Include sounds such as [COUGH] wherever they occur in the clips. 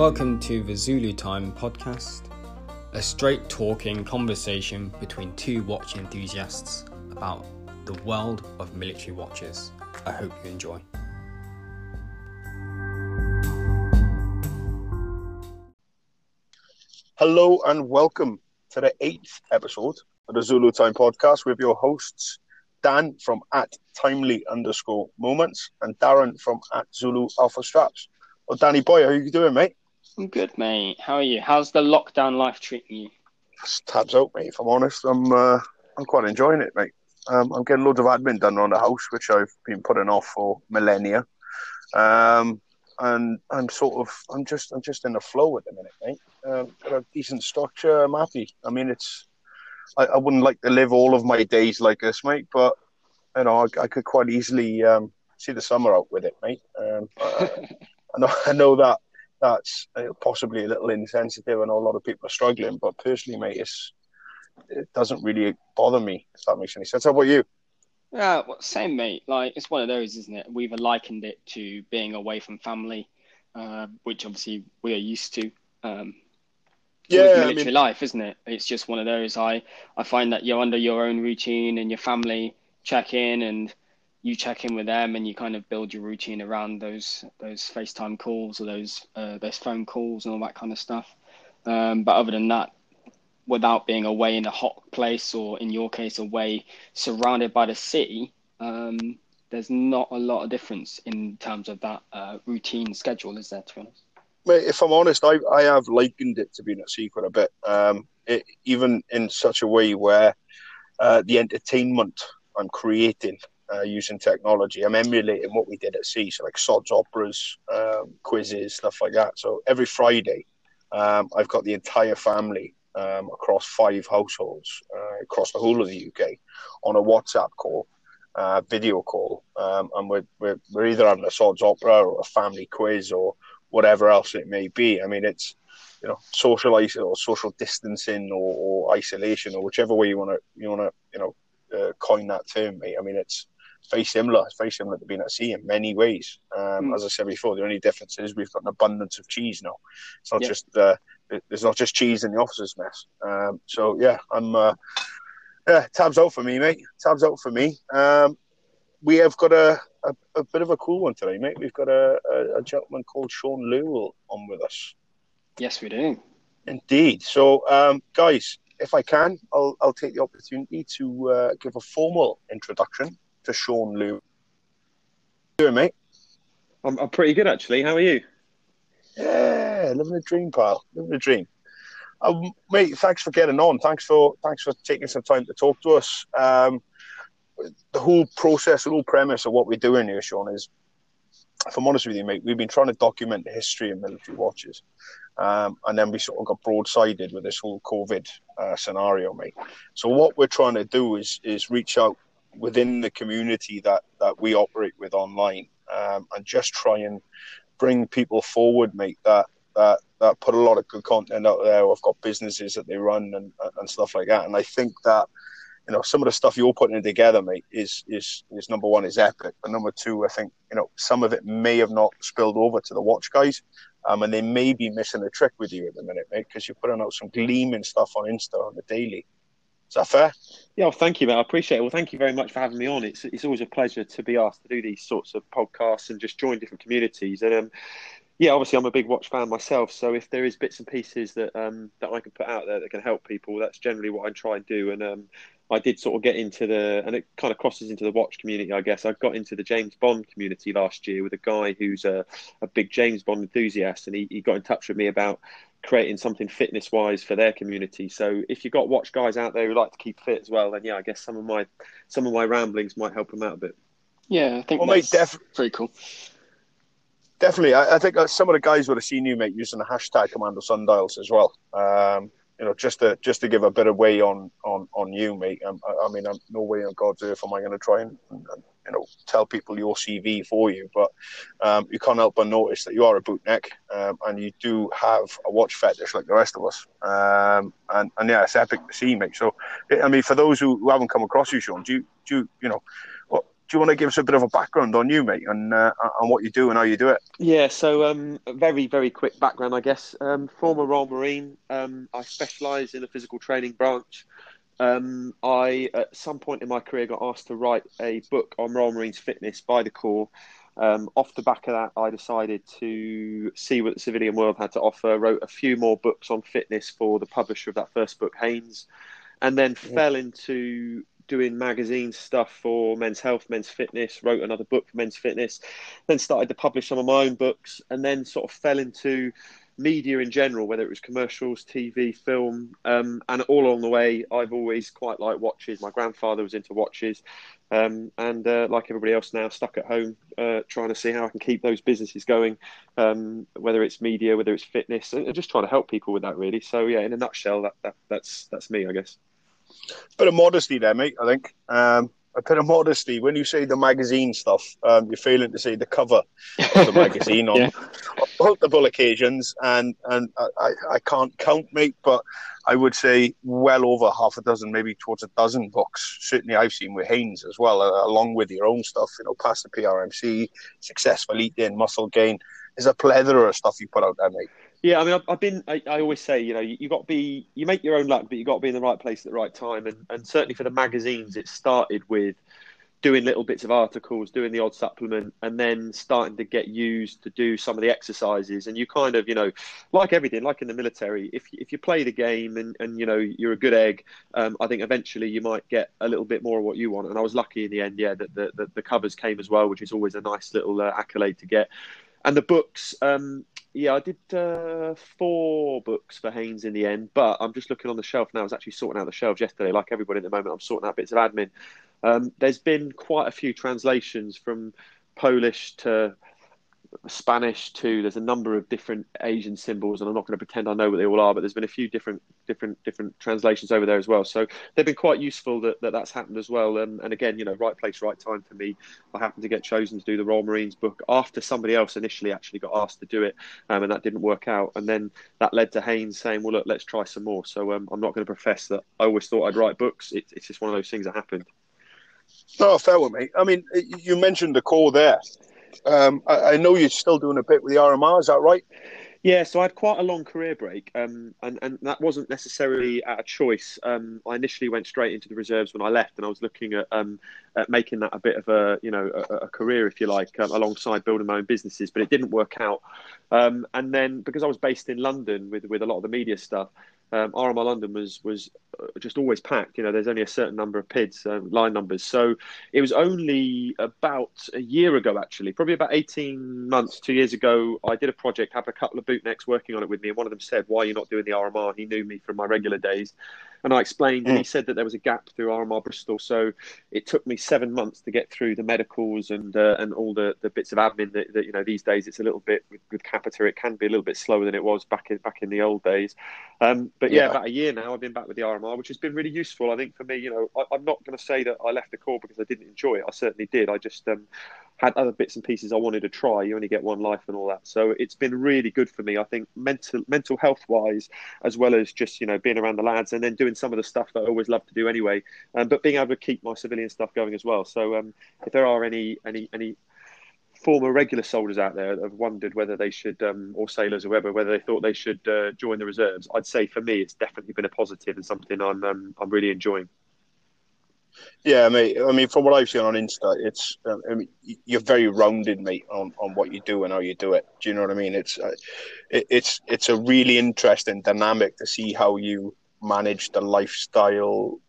Welcome to the Zulu Time podcast, a straight talking conversation between two watch enthusiasts about the world of military watches. I hope you enjoy. Hello and welcome to the eighth episode of the Zulu Time podcast with your hosts Dan from at timely underscore moments and Darren from at Zulu Alpha Straps. Well, Danny boy, how are you doing, mate? I'm good, mate. How are you? How's the lockdown life treating you? tabs out, mate. If I'm honest, I'm uh, I'm quite enjoying it, mate. Um, I'm getting loads of admin done around the house, which I've been putting off for millennia. Um, and I'm sort of I'm just I'm just in the flow at the minute, mate. Um, got a decent structure. I'm happy. I mean, it's I, I wouldn't like to live all of my days like this, mate, but you know I, I could quite easily um, see the summer out with it, mate. Um, I, [LAUGHS] I know I know that that's uh, possibly a little insensitive. I know a lot of people are struggling, but personally, mate, it's, it doesn't really bother me, if that makes any sense. How about you? Yeah, well, same, mate. Like, it's one of those, isn't it? We've likened it to being away from family, uh, which obviously we are used to. Um, yeah, military I mean, life, isn't it? It's just one of those. I, I find that you're under your own routine and your family check in and you check in with them and you kind of build your routine around those those FaceTime calls or those uh, those phone calls and all that kind of stuff. Um, but other than that, without being away in a hot place or in your case away surrounded by the city, um, there's not a lot of difference in terms of that uh, routine schedule, is there? To be honest, mate, if I'm honest, I I have likened it to being at sea quite a bit. Um, it, even in such a way where uh, the entertainment I'm creating uh, using technology. I'm emulating what we did at sea, so like sods operas, um, quizzes, stuff like that. So every Friday, um, I've got the entire family um, across five households uh, across the whole of the UK on a WhatsApp call, uh, video call, um, and we're, we're, we're either having a sods opera or a family quiz or whatever else it may be. I mean, it's you know social or social distancing or, or isolation or whichever way you want to you want to you know uh, coin that term, mate. I mean, it's very similar. It's very similar to being at sea in many ways. Um, mm. As I said before, the only difference is we've got an abundance of cheese now. It's not just uh, there's not just cheese in the officer's mess. Um, so yeah, I'm uh, yeah tabs out for me, mate. Tabs out for me. Um, we have got a, a, a, bit of a cool one today, mate. We've got a, a, a gentleman called Sean Lerwill on with us. Yes, we do. Indeed. So, um, guys, if I can, I'll, I'll take the opportunity to uh, give a formal introduction to Sean Lerwill. doing, mate? I'm, I'm pretty good, actually. How are you? Yeah, living a dream, pal. Living a dream. Um, mate, thanks for getting on. Thanks for thanks for taking some time to talk to us. Um, the whole process, the whole premise of what we're doing here, Sean, is if I'm honest with you, mate, we've been trying to document the history of military watches. Um, and then we sort of got broadsided with this whole COVID uh, scenario, mate. So what we're trying to do is is reach out within the community that that we operate with online, um, and just try and bring people forward, mate. That that that put a lot of good content out there. I've got businesses that they run and and stuff like that. And I think that you know some of the stuff you're putting together, mate, is is is number one is epic, but number two, I think you know some of it may have not spilled over to the watch guys. Um, and they may be missing a trick with you at the minute, mate, because you're putting out some gleaming stuff on Insta on the daily. Is that fair? Yeah, well, thank you, mate. I appreciate it. Well, thank you very much for having me on. It's it's always a pleasure to be asked to do these sorts of podcasts and just join different communities. And um, yeah, obviously, I'm a big watch fan myself. So if there is bits and pieces that um, that I can put out there that can help people, that's generally what I try and do. And um, I did sort of get into the, and it kind of crosses into the watch community, I guess. I got into the James Bond community last year with a guy who's a, a big James Bond enthusiast, and he, he got in touch with me about creating something fitness wise for their community. So if you've got watch guys out there who like to keep fit as well, then yeah, I guess some of my some of my ramblings might help them out a bit. Yeah, I think well, that's mate, def- pretty cool. Definitely, I, I think some of the guys would have seen you, mate, using the hashtag Commando Sundials as well. Um, you know, just to just to give a bit of way on on on you, mate. Um, I, I mean, I'm no way on God's earth am I going to try and, and, you know tell people your CV for you, but um, you can't help but notice that you are a bootneck um, and you do have a watch fetish like the rest of us. Um, and and yeah, it's epic to see, mate. So, I mean, for those who, who haven't come across you, Sean, do you do you, you know? What, you want to give us a bit of a background on you, mate, and uh, on what you do and how you do it? Yeah, so um, very, very quick background, I guess. Um, former Royal Marine, um, I specialise in the physical training branch. Um, I, at some point in my career, got asked to write a book on Royal Marines fitness by the Corps. Um, off the back of that, I decided to see what the civilian world had to offer. Wrote a few more books on fitness for the publisher of that first book, Haynes, and then yeah. fell into doing magazine stuff for Men's Health, Men's Fitness. Wrote another book for Men's Fitness. Then started to publish some of my own books, and then sort of fell into media in general, whether it was commercials, TV, film, um, and all along the way, I've always quite liked watches. My grandfather was into watches, um, and uh, like everybody else now, stuck at home uh, trying to see how I can keep those businesses going, um, whether it's media, whether it's fitness, and just trying to help people with that really. So yeah, in a nutshell, that, that that's that's me, I guess. Bit of modesty there, mate. I think. Um, a bit of modesty. When you say the magazine stuff, um, you're failing to say the cover of the magazine [LAUGHS] on, yeah. on, multiple occasions, and and I, I can't count, mate, but I would say well over half a dozen, maybe towards a dozen books. Certainly, I've seen with Haynes as well, uh, along with your own stuff. You know, past the PRMC, successful eating, muscle gain. There's a plethora of stuff you put out there, mate. Yeah, I mean, I've, I've been. I, I, always say, you know, you, you got to be. You make your own luck, but you got to be in the right place at the right time. And and certainly for the magazines, it started with doing little bits of articles, doing the odd supplement, and then starting to get used to do some of the exercises. And you kind of, you know, like everything, like in the military, if if you play the game and and you know you're a good egg, um, I think eventually you might get a little bit more of what you want. And I was lucky in the end, yeah, that the, the, the covers came as well, which is always a nice little uh, accolade to get. And the books, um, yeah, I did uh, four books for Haynes in the end, but I'm just looking on the shelf now. I was actually sorting out the shelves yesterday, like everybody at the moment. I'm sorting out bits of admin. Um, there's been quite a few translations from Polish to Spanish too. There's a number of different Asian symbols, and I'm not going to pretend I know what they all are, but there's been a few different different different translations over there as well. So they've been quite useful that, that that's happened as well. Um, and again, you know, right place, right time for me. I happened to get chosen to do the Royal Marines book after somebody else initially actually got asked to do it, um, and that didn't work out. And then that led to Haynes saying, "Well, look, let's try some more." So um, I'm not going to profess that I always thought I'd write books. It, it's just one of those things that happened. No, fair with me. I mean, you mentioned the Corps there. Um, I, I, know you're still doing a bit with the RMR. Is that right? Yeah, so I had quite a long career break, um, and and that wasn't necessarily at a choice. Um, I initially went straight into the reserves when I left, and I was looking at, um, at making that a bit of a you know a, a career, if you like, um, alongside building my own businesses. But it didn't work out. Um, and then because I was based in London with with a lot of the media stuff, um, RMR London was was just always packed. You know, there's only a certain number of PIDs, uh, line numbers. So it was only about a year ago, actually, probably about 18 months, two years ago, I did a project, had a couple of bootnecks working on it with me, and one of them said, "Why are you not doing the RMR?" He knew me from my regular days, and I explained, mm. and he said that there was a gap through RMR Bristol. So it took me seven months to get through the medicals and uh, and all the, the bits of admin that, that, you know these days it's a little bit with, with Capita it can be a little bit slower than it was back in back in the old days. Um, but yeah, yeah, about a year now I've been back with the RMR, which has been really useful. I think for me, you know, I, am not going to say that I left the Corps because I didn't enjoy it. I certainly did. I just um, had other bits and pieces I wanted to try. You only get one life and all that. So it's been really good for me. I think mental mental health wise, as well as just you know being around the lads and then doing some of the stuff that I always love to do anyway. Um, but being able to keep my civilian stuff going as well. So um, if there are any any any former regular soldiers out there have wondered whether they should, um, or sailors or whatever, whether they thought they should uh, join the reserves, I'd say for me it's definitely been a positive and something I'm um, I'm really enjoying. Yeah, mate. I mean, from what I've seen on Insta, it's um, I mean, you're very rounded, mate, on, on what you do and how you do it. Do you know what I mean? It's uh, it, it's it's a really interesting dynamic to see how you manage the lifestyle.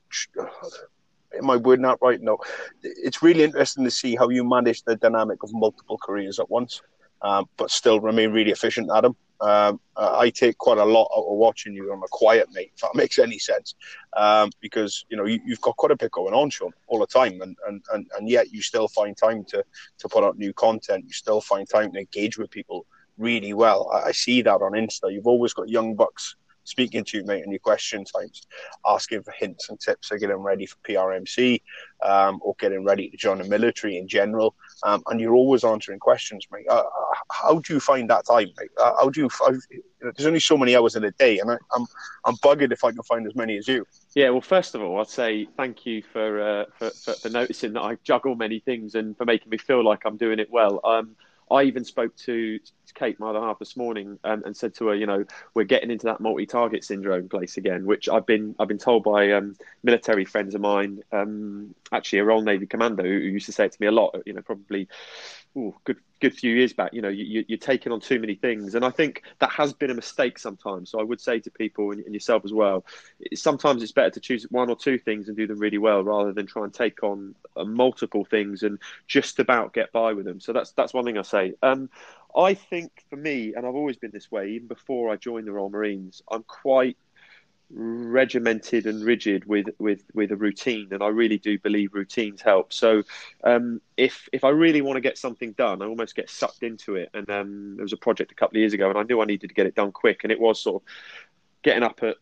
Am I wording that right? No. It's really interesting to see how you manage the dynamic of multiple careers at once, um, but still remain really efficient them. Um, I take quite a lot out of watching you on a quiet, mate, if that [LAUGHS] makes any sense. Um, because, you know, you, have got quite a bit going on, Sean, all the time. And, and, and, and yet you still find time to, to put out new content. You still find time to engage with people really well. I, I see that on Insta. You've always got young bucks speaking to you, mate, and your question times, asking for hints and tips for getting ready for PRMC um, or getting ready to join the military in general. Um, and you're always answering questions, mate. Uh, how do you find that time, mate? Uh, how do you? You know, there's only so many hours in a day, and I, I'm I'm bugged if I can find as many as you. Yeah, well, first of all, I'd say thank you for, uh, for, for, for noticing that I juggle many things and for making me feel like I'm doing it well. Um, I even spoke to Kate, my other half, this morning, um, and said to her, you know, we're getting into that multi-target syndrome place again, which I've been I've been told by um, military friends of mine, um, actually a Royal Navy commander who, who used to say it to me a lot. You know, probably ooh, good good few years back, you know, you, you're taking on too many things. And I think that has been a mistake sometimes. So I would say to people and, and yourself as well, sometimes it's better to choose one or two things and do them really well rather than try and take on uh, multiple things and just about get by with them. So that's that's one thing I say. Um, I think for me, and I've always been this way, even before I joined the Royal Marines, I'm quite regimented and rigid with with with a routine and I really do believe routines help. So um, if if I really want to get something done I almost get sucked into it. And um, there was a project a couple of years ago and I knew I needed to get it done quick and it was sort of getting up at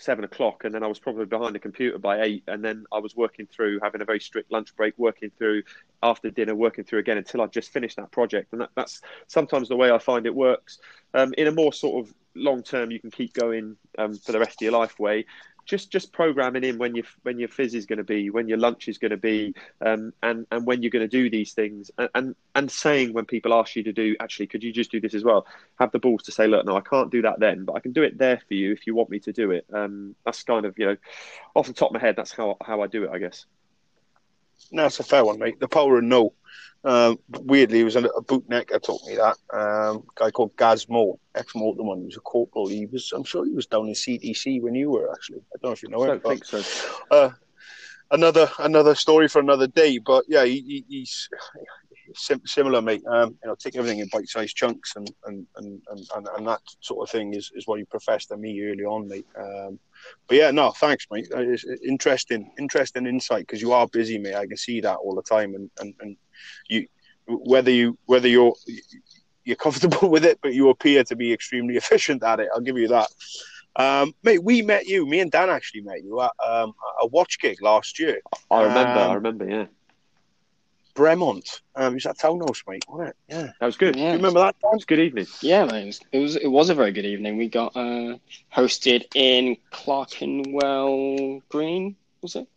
seven o'clock and then I was probably behind the computer by eight and then I was working through having a very strict lunch break working through after dinner working through again until I just finished that project. And that, that's sometimes the way I find it works. Um, in a more sort of long term you can keep going um, for the rest of your life way just just programming in when your when your fizz is going to be, when your lunch is going to be, um, and and when you're going to do these things, and, and, and saying when people ask you to do, actually, could you just do this as well? Have the balls to say, look, no, I can't do that then, but I can do it there for you if you want me to do it. Um, that's kind of you know, off the top of my head, that's how how I do it, I guess. No, it's a fair one, mate. The power of no. Um, weirdly, it was a, a bootnecker taught me that. Um, guy called Gaz Moore, ex Mortimer. He was a corporal. He was, I'm sure, he was down in CTC when you were actually. I don't know if you know I him. don't think so. Uh, another another story for another day. But yeah, he, he, he's sim- similar, mate. Um, you know, take everything in bite-sized chunks, and and, and, and, and that sort of thing is, is what he professed to me early on, mate. Um, but yeah, no, thanks, mate. It's interesting, interesting insight because you are busy, mate. I can see that all the time, and, and, and you whether you whether you're you're comfortable [LAUGHS] with it, but you appear to be extremely [LAUGHS] efficient at it. I'll give you that. Um, mate, we met you. Me and Dan actually met you at um, a watch gig last year. I remember, Um, I remember, yeah, Bremont. Um, it was at Townhouse, mate, wasn't it? Yeah. that was good. Yeah. You remember that, It was good evening. Yeah, mate, it was, it was it was a very good evening. We got uh, hosted in Clerkenwell Green, was it?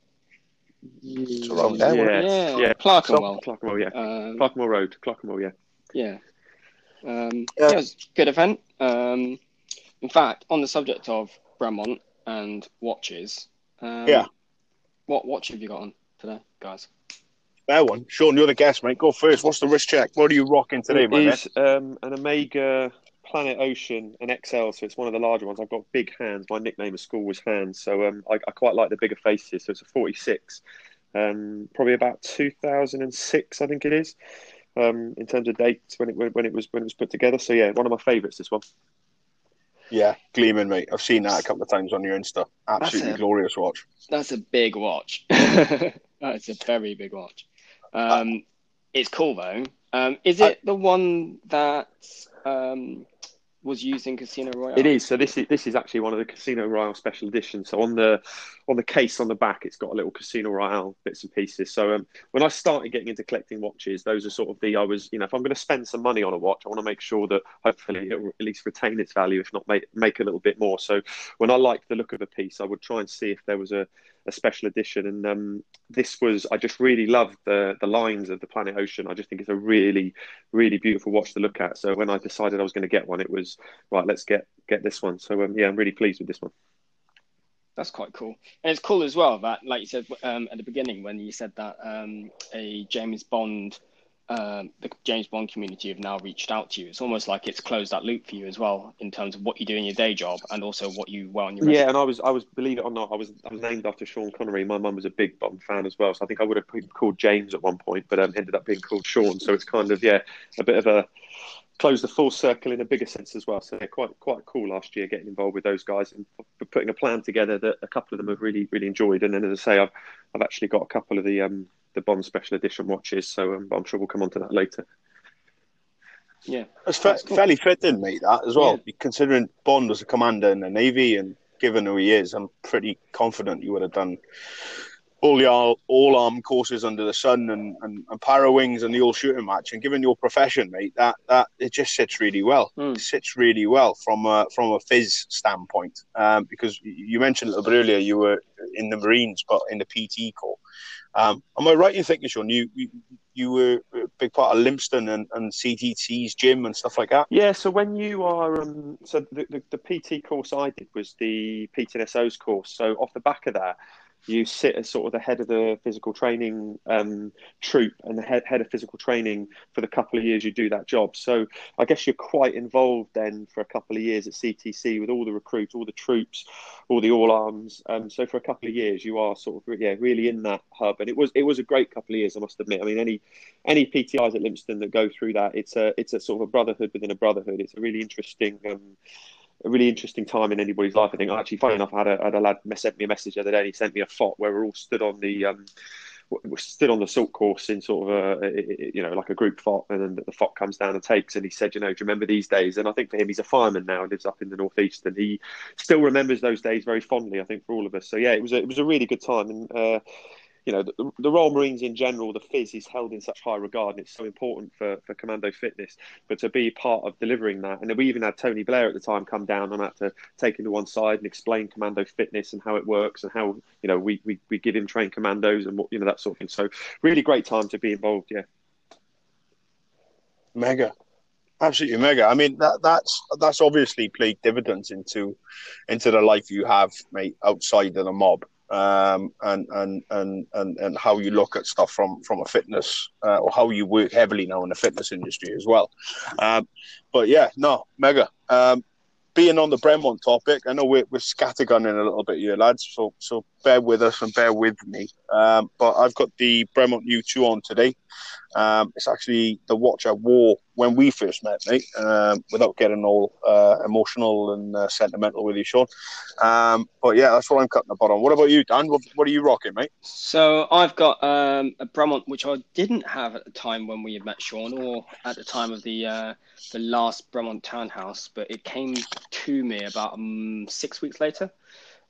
It's around there, yeah, wasn't yeah, yeah. Clerkenwell. Clerkenwell, yeah, Um, Clerkenwell Road, Clerkenwell, yeah. yeah, um, Yeah. yeah, it was a good event. Um, in fact, on the subject of Bremont and watches, um, Yeah. what watch have you got on today, guys? Fair one. Sean, you're the guest, mate. Go first. What's the wrist check? What are you rocking today, It man? is um, an Omega Planet Ocean, an XL, so it's one of the larger ones. I've got big hands. My nickname at school was Hands, so um, I, I quite like the bigger faces. So it's a 46, um, probably about 2006, I think it is, um, in terms of dates when it when it was when it was put together. So yeah, one of my favourites. This one. Yeah, gleaming, mate. I've seen that a couple of times on your Insta. Absolutely That's it. glorious watch. That's a big watch. [LAUGHS] That's a very big watch. Um, it's cool though. Um, is it the one that um, was used in Casino Royale? It is. So this is this is actually one of the Casino Royale special editions. So on the on the case on the back, it's got a little Casino Royale bits and pieces. So um, when I started getting into collecting watches, those are sort of the I was you know if I'm going to spend some money on a watch, I want to make sure that hopefully it will at least retain its value, if not make make a little bit more. So when I liked the look of a piece, I would try and see if there was a a special edition. And um, this was, I just really loved the the lines of the Planet Ocean. I just think it's a really, really beautiful watch to look at. So when I decided I was going to get one, it was right. Let's get get this one. So um, yeah, I'm really pleased with this one. That's quite cool. And it's cool as well that, like you said um, at the beginning, when you said that um, a James Bond, um, the James Bond community have now reached out to you. It's almost like it's closed that loop for you as well in terms of what you do in your day job and also what you wear on your Yeah, and I was, I was, believe it or not, I was, I was named after Sean Connery. My mum was a big Bond fan as well, so I think I would have been called James at one point, but um, ended up being called Sean. So it's kind of yeah, a bit of a close the full circle in a bigger sense as well. So yeah, quite quite cool last year getting involved with those guys and for putting a plan together that a couple of them have really really enjoyed. And then as I say, I've I've actually got a couple of the um the Bond special edition watches, so um, I'm sure we'll come on to that later. Yeah, it's fa- cool. fairly fitting, mate. That as well, considering Bond was a commander in the navy, and given who he is, I'm pretty confident he would have done all the all, all arm courses under the sun and, and, and para wings and the all shooting match. And given your profession, mate, that that it just sits really well. Mm. It sits really well from a from a fizz standpoint. Um, because you mentioned a little bit earlier you were in the Marines, but in the PT corps. Um, am I right in thinking, Sean, you, you you were a big part of Lympstone and, and CTC's gym and stuff like that? Yeah, so when you are, um, so the, the, the PT course I did was the PTSO's course. So off the back of that, you sit as sort of the head of the physical training um, troop and the head, head of physical training for the couple of years you do that job. So I guess you're quite involved then for a couple of years at CTC with all the recruits, all the troops, all the all arms. Um, so for a couple of years you are sort of yeah really in that hub, and it was it was a great couple of years I must admit. I mean any any PTIs at Lympstone that go through that, it's a it's a sort of a brotherhood within a brotherhood. It's a really interesting. Um, a really interesting time in anybody's life. I think actually, funny enough, I had had a lad sent me a message the other day. And he sent me a FOT where we're all stood on the um, we're stood on the salt course in sort of a, you know like a group FOT, and then the FOT comes down and takes. And he said, you know, do you remember these days? And I think for him, he's a fireman now, and lives up in the northeast, and he still remembers those days very fondly. I think for all of us. So yeah, it was a, it was a really good time, and uh, you know, the, the, Royal Marines in general, the phys is held in such high regard, and it's so important for, for commando fitness. But to be part of delivering that, and we even had Tony Blair at the time come down and had to take him to one side and explain commando fitness and how it works and how you know we we, we give him trained commandos and what you know that sort of thing. So really great time to be involved. Yeah, mega. Absolutely mega. I mean that that's that's obviously played dividends into into the life you have, mate, outside of the mob um, and, and and and and how you look at stuff from from a fitness uh, or how you work heavily now in the fitness industry as well. Um, but yeah, no, mega. Um, being on the Bremont topic, I know we're, we're scattergunning a little bit here, lads. So so bear with us and bear with me. Um, but I've got the Bremont U2 on today. Um, it's actually the watch I wore when we first met, mate. Um, without getting all uh, emotional and uh, sentimental with you, Sean. Um, but yeah, that's what I'm cutting the bottom. What about you, Dan? What, what are you rocking, mate? So I've got um, a Bremont which I didn't have at the time when we had met Sean, or at the time of the uh, the last Bremont Townhouse, but it came to me about um, six weeks later.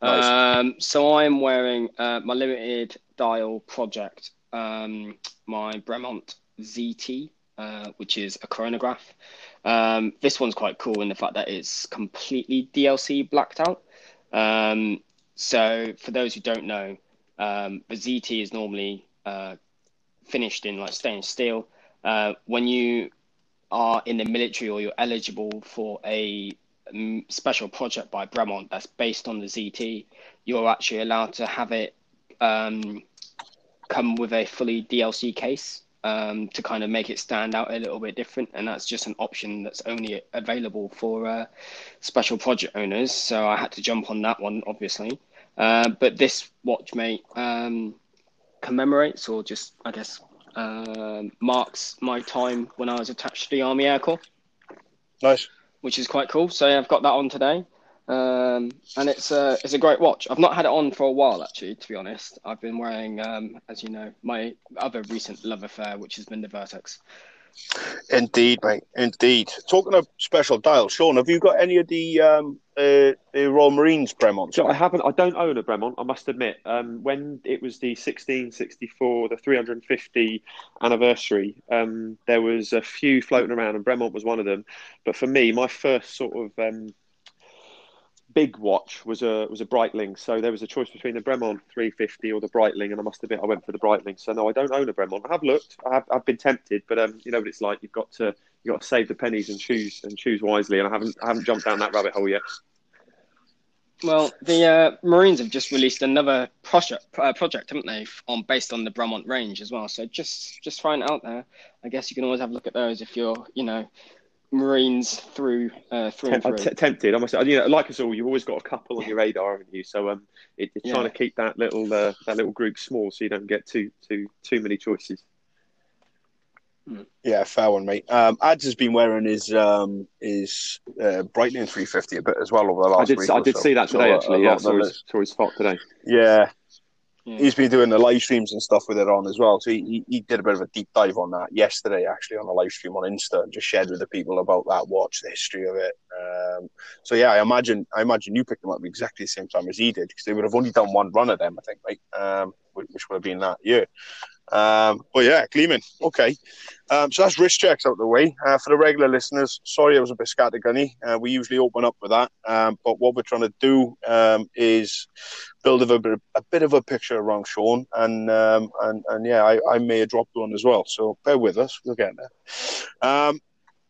Um, so I'm wearing uh, my limited dial project, um, my Bremont ZT, uh, which is a chronograph. Um, this one's quite cool in the fact that it's completely DLC blacked out. Um, so for those who don't know, um, the ZT is normally uh, finished in like stainless steel. Uh, when you are in the military or you're eligible for a special project by Bremont that's based on the ZT, you're actually allowed to have it um, come with a fully DLC case um, to kind of make it stand out a little bit different. And that's just an option that's only available for uh, special project owners. So I had to jump on that one, obviously. Uh, but this watch, mate, um, commemorates or just, I guess, uh, marks my time when I was attached to the Army Air Corps. Nice which is quite cool. So yeah, I've got that on today, um, and it's a it's a great watch. I've not had it on for a while actually, to be honest. I've been wearing, um, as you know, my other recent love affair, which has been the Vertex. Indeed, mate. Indeed. Talking of special dials, Sean, have you got any of the um, uh, the Royal Marines Bremont? So I haven't. I don't own a Bremont. I must admit. Um, when it was the 1664, the 350 anniversary, um, there was a few floating around, and Bremont was one of them. But for me, my first sort of um, big watch was a was a Breitling. So there was a choice between the Bremont 350 or the Breitling, and I must admit I went for the Breitling. So no, I don't own a Bremont. I have looked, I have I've been tempted, but um, you know what it's like. You've got to you got to save the pennies and choose and choose wisely. And I haven't I haven't jumped down that rabbit hole yet. Well, the uh, Marines have just released another project, uh, project, haven't they, on based on the Bremont range as well. So just just throwing it out there. I guess you can always have a look at those if you're, you know, Marines through uh, through and through. T- tempted, I must. You know, like us all, you've always got a couple on your radar, haven't you? So um, it, it's yeah. trying to keep that little uh, that little group small, so you don't get too too too many choices. Yeah, fair one, mate. Um, Ads has been wearing his um, his uh, Breitling 350 a bit as well over the last I did, week. I did so. see that today, so, actually. Uh, yeah, saw his, saw his spot today. Yeah, yeah. he's been doing the live streams and stuff with it on as well. So he, he did a bit of a deep dive on that yesterday, actually, on a live stream on Insta, and just shared with the people about that watch, the history of it. Um, so yeah, I imagine I imagine you picked them up exactly the same time as he did because they would have only done one run of them, I think, right? Um, which would have been that year. Um, but yeah, Gleeman. Okay. Um, so that's wrist checks out the way. Uh, for the regular listeners, sorry I was a bit scattergunny. Uh, we usually open up with that. Um, but what we're trying to do um, is build a bit, a bit of a picture around Sean. And um, and, and yeah, I, I may have dropped one as well. So bear with us. We'll get there.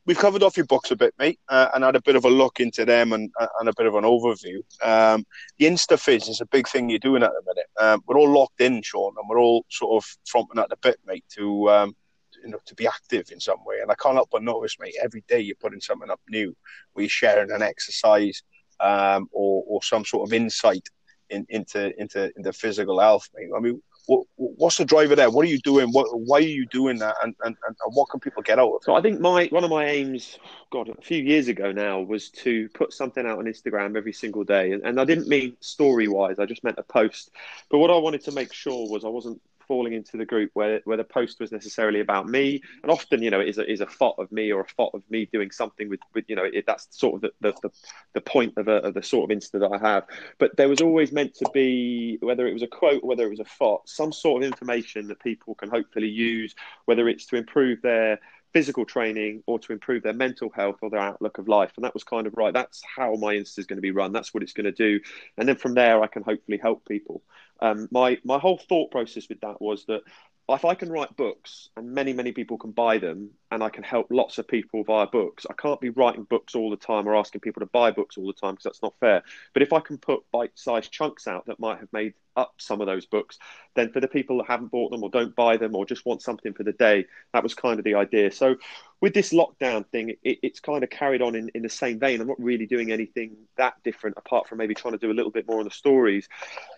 We've covered off your books a bit, mate, uh, and had a bit of a look into them and, uh, and a bit of an overview. Um, the InstaFizz is a big thing you're doing at the minute. Um, we're all locked in, Sean, and we're all sort of fromping at the bit, mate, to um, you know to be active in some way. And I can't help but notice, mate, every day you're putting something up new, you're sharing an exercise um, or or some sort of insight in, into into into physical health, mate. I mean, what, what's the driver there? What are you doing? What, why are you doing that? And, and, and what can people get out of it? So I think my one of my aims, God, a few years ago now, was to put something out on Instagram every single day. And, and I didn't mean story wise, I just meant a post. But what I wanted to make sure was I wasn't falling into the group where, where the post was necessarily about me. And often, you know, it is a, is a thought of me or a thought of me doing something with, with you know, it, that's sort of the, the, the, the point of, a, of the sort of Insta that I have. But there was always meant to be, whether it was a quote, whether it was a thought, some sort of information that people can hopefully use, whether it's to improve their physical training or to improve their mental health or their outlook of life. And that was kind of right. That's how my Insta is going to be run. That's what it's going to do. And then from there, I can hopefully help people. Um, my my whole thought process with that was that if I can write books and many, many people can buy them and I can help lots of people via books, I can't be writing books all the time or asking people to buy books all the time because that's not fair. But if I can put bite sized chunks out that might have made up some of those books, then for the people that haven't bought them or don't buy them or just want something for the day, that was kind of the idea. So with this lockdown thing, it, it's kind of carried on in, in the same vein. I'm not really doing anything that different apart from maybe trying to do a little bit more on the stories.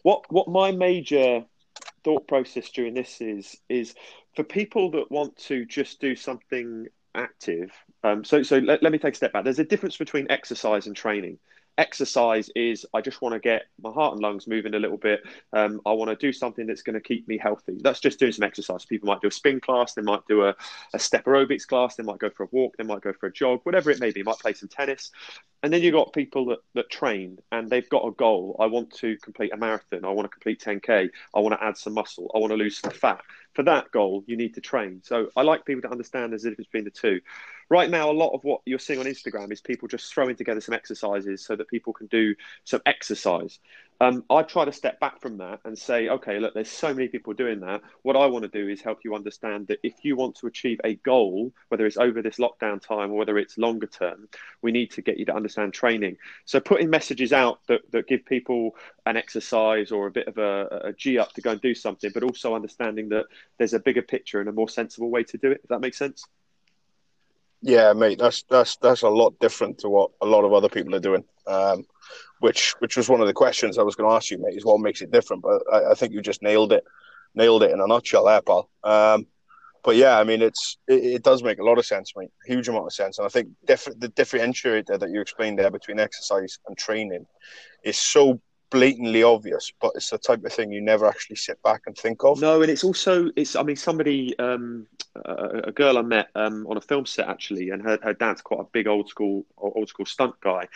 What, what my major thought process during this is is for people that want to just do something active. Um, so so let, let me take a step back. There's a difference between exercise and training exercise is I just want to get my heart and lungs moving a little bit. Um, I want to do something that's going to keep me healthy. That's just doing some exercise. People might do a spin class, they might do a, a step aerobics class, they might go for a walk, they might go for a jog, whatever it may be, might play some tennis. And then you've got people that, that train and they've got a goal. I want to complete a marathon. I want to complete 10K. I want to add some muscle. I want to lose some fat. For that goal, you need to train. So I like people to understand there's a difference between the two right now, a lot of what you're seeing on Instagram is people just throwing together some exercises so that people can do some exercise. Um, I try to step back from that and say, okay, look, there's so many people doing that. What I want to do is help you understand that if you want to achieve a goal, whether it's over this lockdown time or whether it's longer term, we need to get you to understand training. So putting messages out that, that give people an exercise or a bit of a, a G up to go and do something, but also understanding that there's a bigger picture and a more sensible way to do it. Does that make sense? Yeah, mate, that's that's that's a lot different to what a lot of other people are doing. Um, which which was one of the questions I was going to ask you, mate. Is what makes it different? But I, I, think you just nailed it, nailed it in a nutshell, there, pal. Um, but yeah, I mean, it's it, it, does make a lot of sense, mate. Huge amount of sense, and I think diff- the differentiator that you explained there between exercise and training is so blatantly obvious, but it's the type of thing you never actually sit back and think of. No, and it's also it's. I mean, somebody, um, a, a girl I met um, on a film set actually, and her, her dad's quite a big old school old school stunt guy,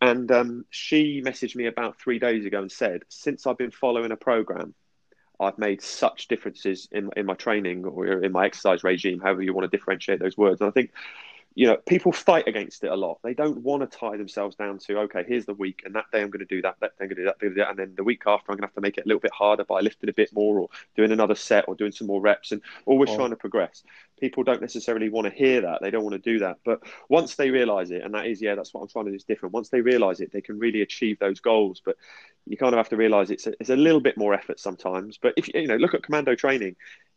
and um, she messaged me about three days ago and said, since I've been following a program. I've made such differences in in my training or in my exercise regime, however you want to differentiate those words. And I think you know, people fight against it a lot. They don't want to tie themselves down to, okay, here's the week, and that day I'm going to do that, that day I'm going to do that, do that, and then the week after I'm going to have to make it a little bit harder by lifting a bit more or doing another set or doing some more reps and always oh. trying to progress. People don't necessarily want to hear that. They don't want to do that. But once they realize it, and that is, yeah, that's what I'm trying to do is different. Once they realize it, they can really achieve those goals. But you kind of have to realize it's a, it's a little bit more effort sometimes. But if you know, look at commando training,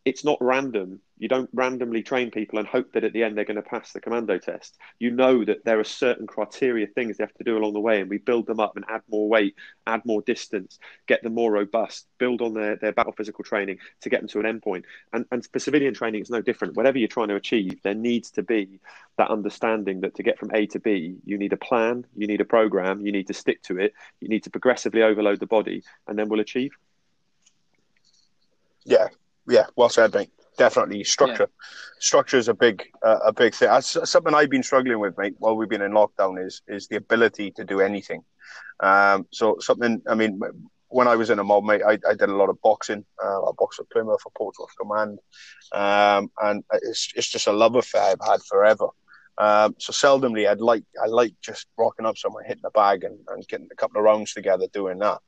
it's not random. You don't randomly train people and hope that at the end they're going to pass the commando test. You know that there are certain criteria things they have to do along the way, and we build them up and add more weight, add more distance, get them more robust, build on their, their battle physical training to get them to an endpoint. And, and for civilian training, it's no different. Whatever you're trying to achieve, there needs to be that understanding that to get from A to B, you need a plan, you need a program, you need to stick to it, you need to progressively overload the body, and then we'll achieve. Yeah, yeah, well said, mate. Definitely structure. Yeah. Structure is a big, uh, a big thing. That's something I've been struggling with, mate. While we've been in lockdown, is is the ability to do anything. Um, so something. I mean, when I was in a mob, mate, I, I did a lot of boxing. Uh, I boxed at Plymouth for Portsmouth Command, um, and it's it's just a love affair I've had forever. Um, so seldomly, I'd like I like just rocking up somewhere, hitting the bag, and, and getting a couple of rounds together, doing that.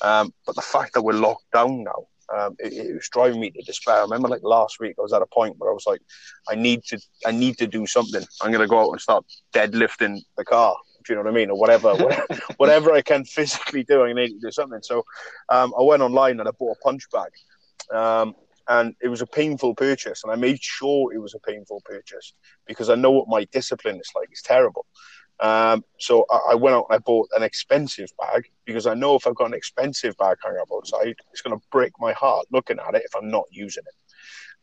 Um, but the fact that we're locked down now, um, it, it, was driving me to despair. I remember like last week, I was at a point where I was like, I need to, I need to do something. I'm going to go out and start deadlifting the car. Do you know what I mean, or whatever, [LAUGHS] whatever, whatever I can physically do. I need to do something. So um, I went online and I bought a punch bag. Um, and it was a painful purchase and i made sure it was a painful purchase because i know what my discipline is like it's terrible um, so I, I, went out and I bought an expensive bag because I know if I've got an expensive bag hanging up outside, it's going to break my heart looking at it if I'm not using it.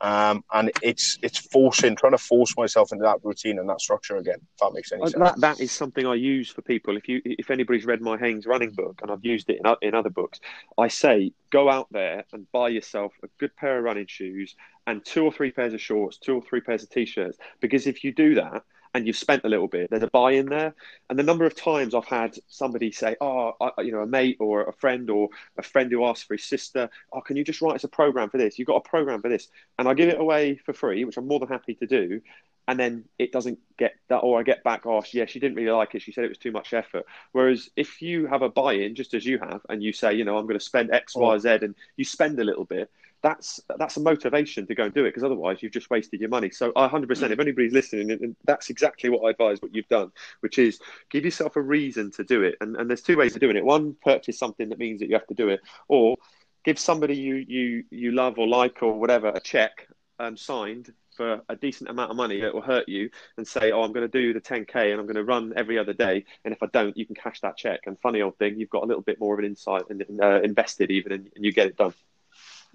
Um, and it's it's forcing, trying to force myself into that routine and that structure again. If that makes any sense. That that is something I use for people. If you if anybody's read my Haynes running book, and I've used it in in other books, I say go out there and buy yourself a good pair of running shoes and two or three pairs of shorts, two or three pairs of t-shirts. Because if you do that, and you've spent a little bit, there's a buy in there. And the number of times I've had somebody say, "Oh, I, you know, a mate or a friend or a friend who asks for his sister, oh, can you just write us a program for this? You've got a program for this," and I give it away for free, which I'm more than happy to do. And then it doesn't get that, or I get back, oh, yeah, she didn't really like it. She said it was too much effort. Whereas if you have a buy in, just as you have, and you say, you know, I'm going to spend X, Y, oh. Z, and you spend a little bit, that's that's a motivation to go and do it because otherwise you've just wasted your money. So 100%, if anybody's listening, that's exactly what I advise what you've done, which is give yourself a reason to do it. And, and there's two ways of doing it. One, purchase something that means that you have to do it, or give somebody you you you love or like or whatever a check um, signed for a decent amount of money that will hurt you and say, oh, I'm going to do the 10K and I'm going to run every other day. And if I don't, you can cash that check. And funny old thing, you've got a little bit more of an insight and uh, invested even and, and you get it done.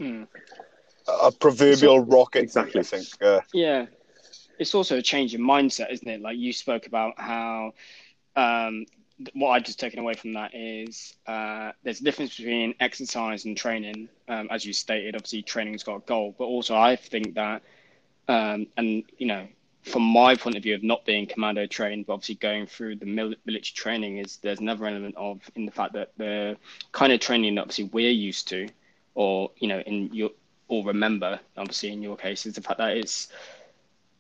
Mm. A proverbial so, rocket, exactly. I think. Uh, yeah, it's also a change in mindset, isn't it? Like you spoke about how um, what I've just taken away from that is uh, there's a difference between exercise and training. Um, as you stated, obviously training's got a goal, but also I think that, um, and you know, from my point of view of not being commando trained, but obviously going through the military training is there's another element of in the fact that the kind of training that obviously we're used to or you know in your or remember obviously in your case is the fact that it's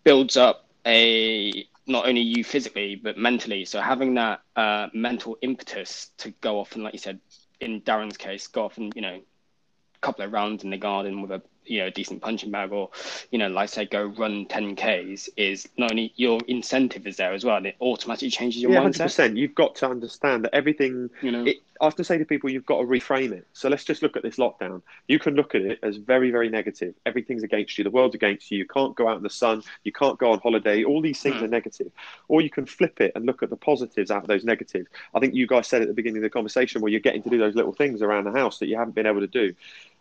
builds up a not only you physically but mentally. So having that uh, mental impetus to go off and like you said in darren's case go off and you know a couple of rounds in the garden with a you know a decent punching bag or you know like say go run 10 ks is not only your incentive is there as well and it automatically changes your yeah, mindset. 100% you've got to understand that everything you know. it, I have to say to people you've got to reframe it. So let's just look at this lockdown. You can look at it as very very negative. Everything's against you. The world's against you. You can't go out in the sun. You can't go on holiday. All these things mm. are negative. Or you can flip it and look at the positives out of those negatives. I think you guys said at the beginning of the conversation where you're getting to do those little things around the house that you haven't been able to do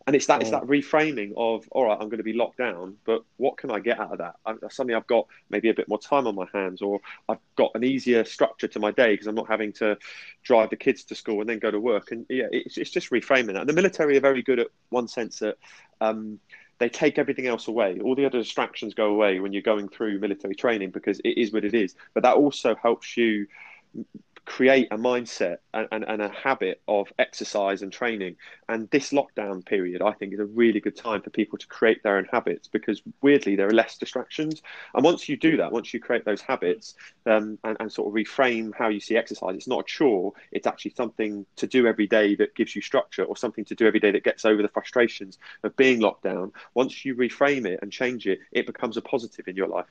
and it's that it's that reframing of all right, I'm going to be locked down, but what can I get out of that? I, suddenly, I've got maybe a bit more time on my hands, or I've got an easier structure to my day because I'm not having to drive the kids to school and then go to work. And yeah, it's, it's just reframing that. And the military are very good at one sense that. Um, they take everything else away. All the other distractions go away when you're going through military training because it is what it is. But that also helps you create a mindset and, and, and, a habit of exercise and training. And this lockdown period, I think, is a really good time for people to create their own habits because weirdly, there are less distractions. And once you do that, once you create those habits um, and, and, sort of reframe how you see exercise, it's not a chore, it's actually something to do every day that gives you structure or something to do every day that gets over the frustrations of being locked down. Once you reframe it and change it, it becomes a positive in your life.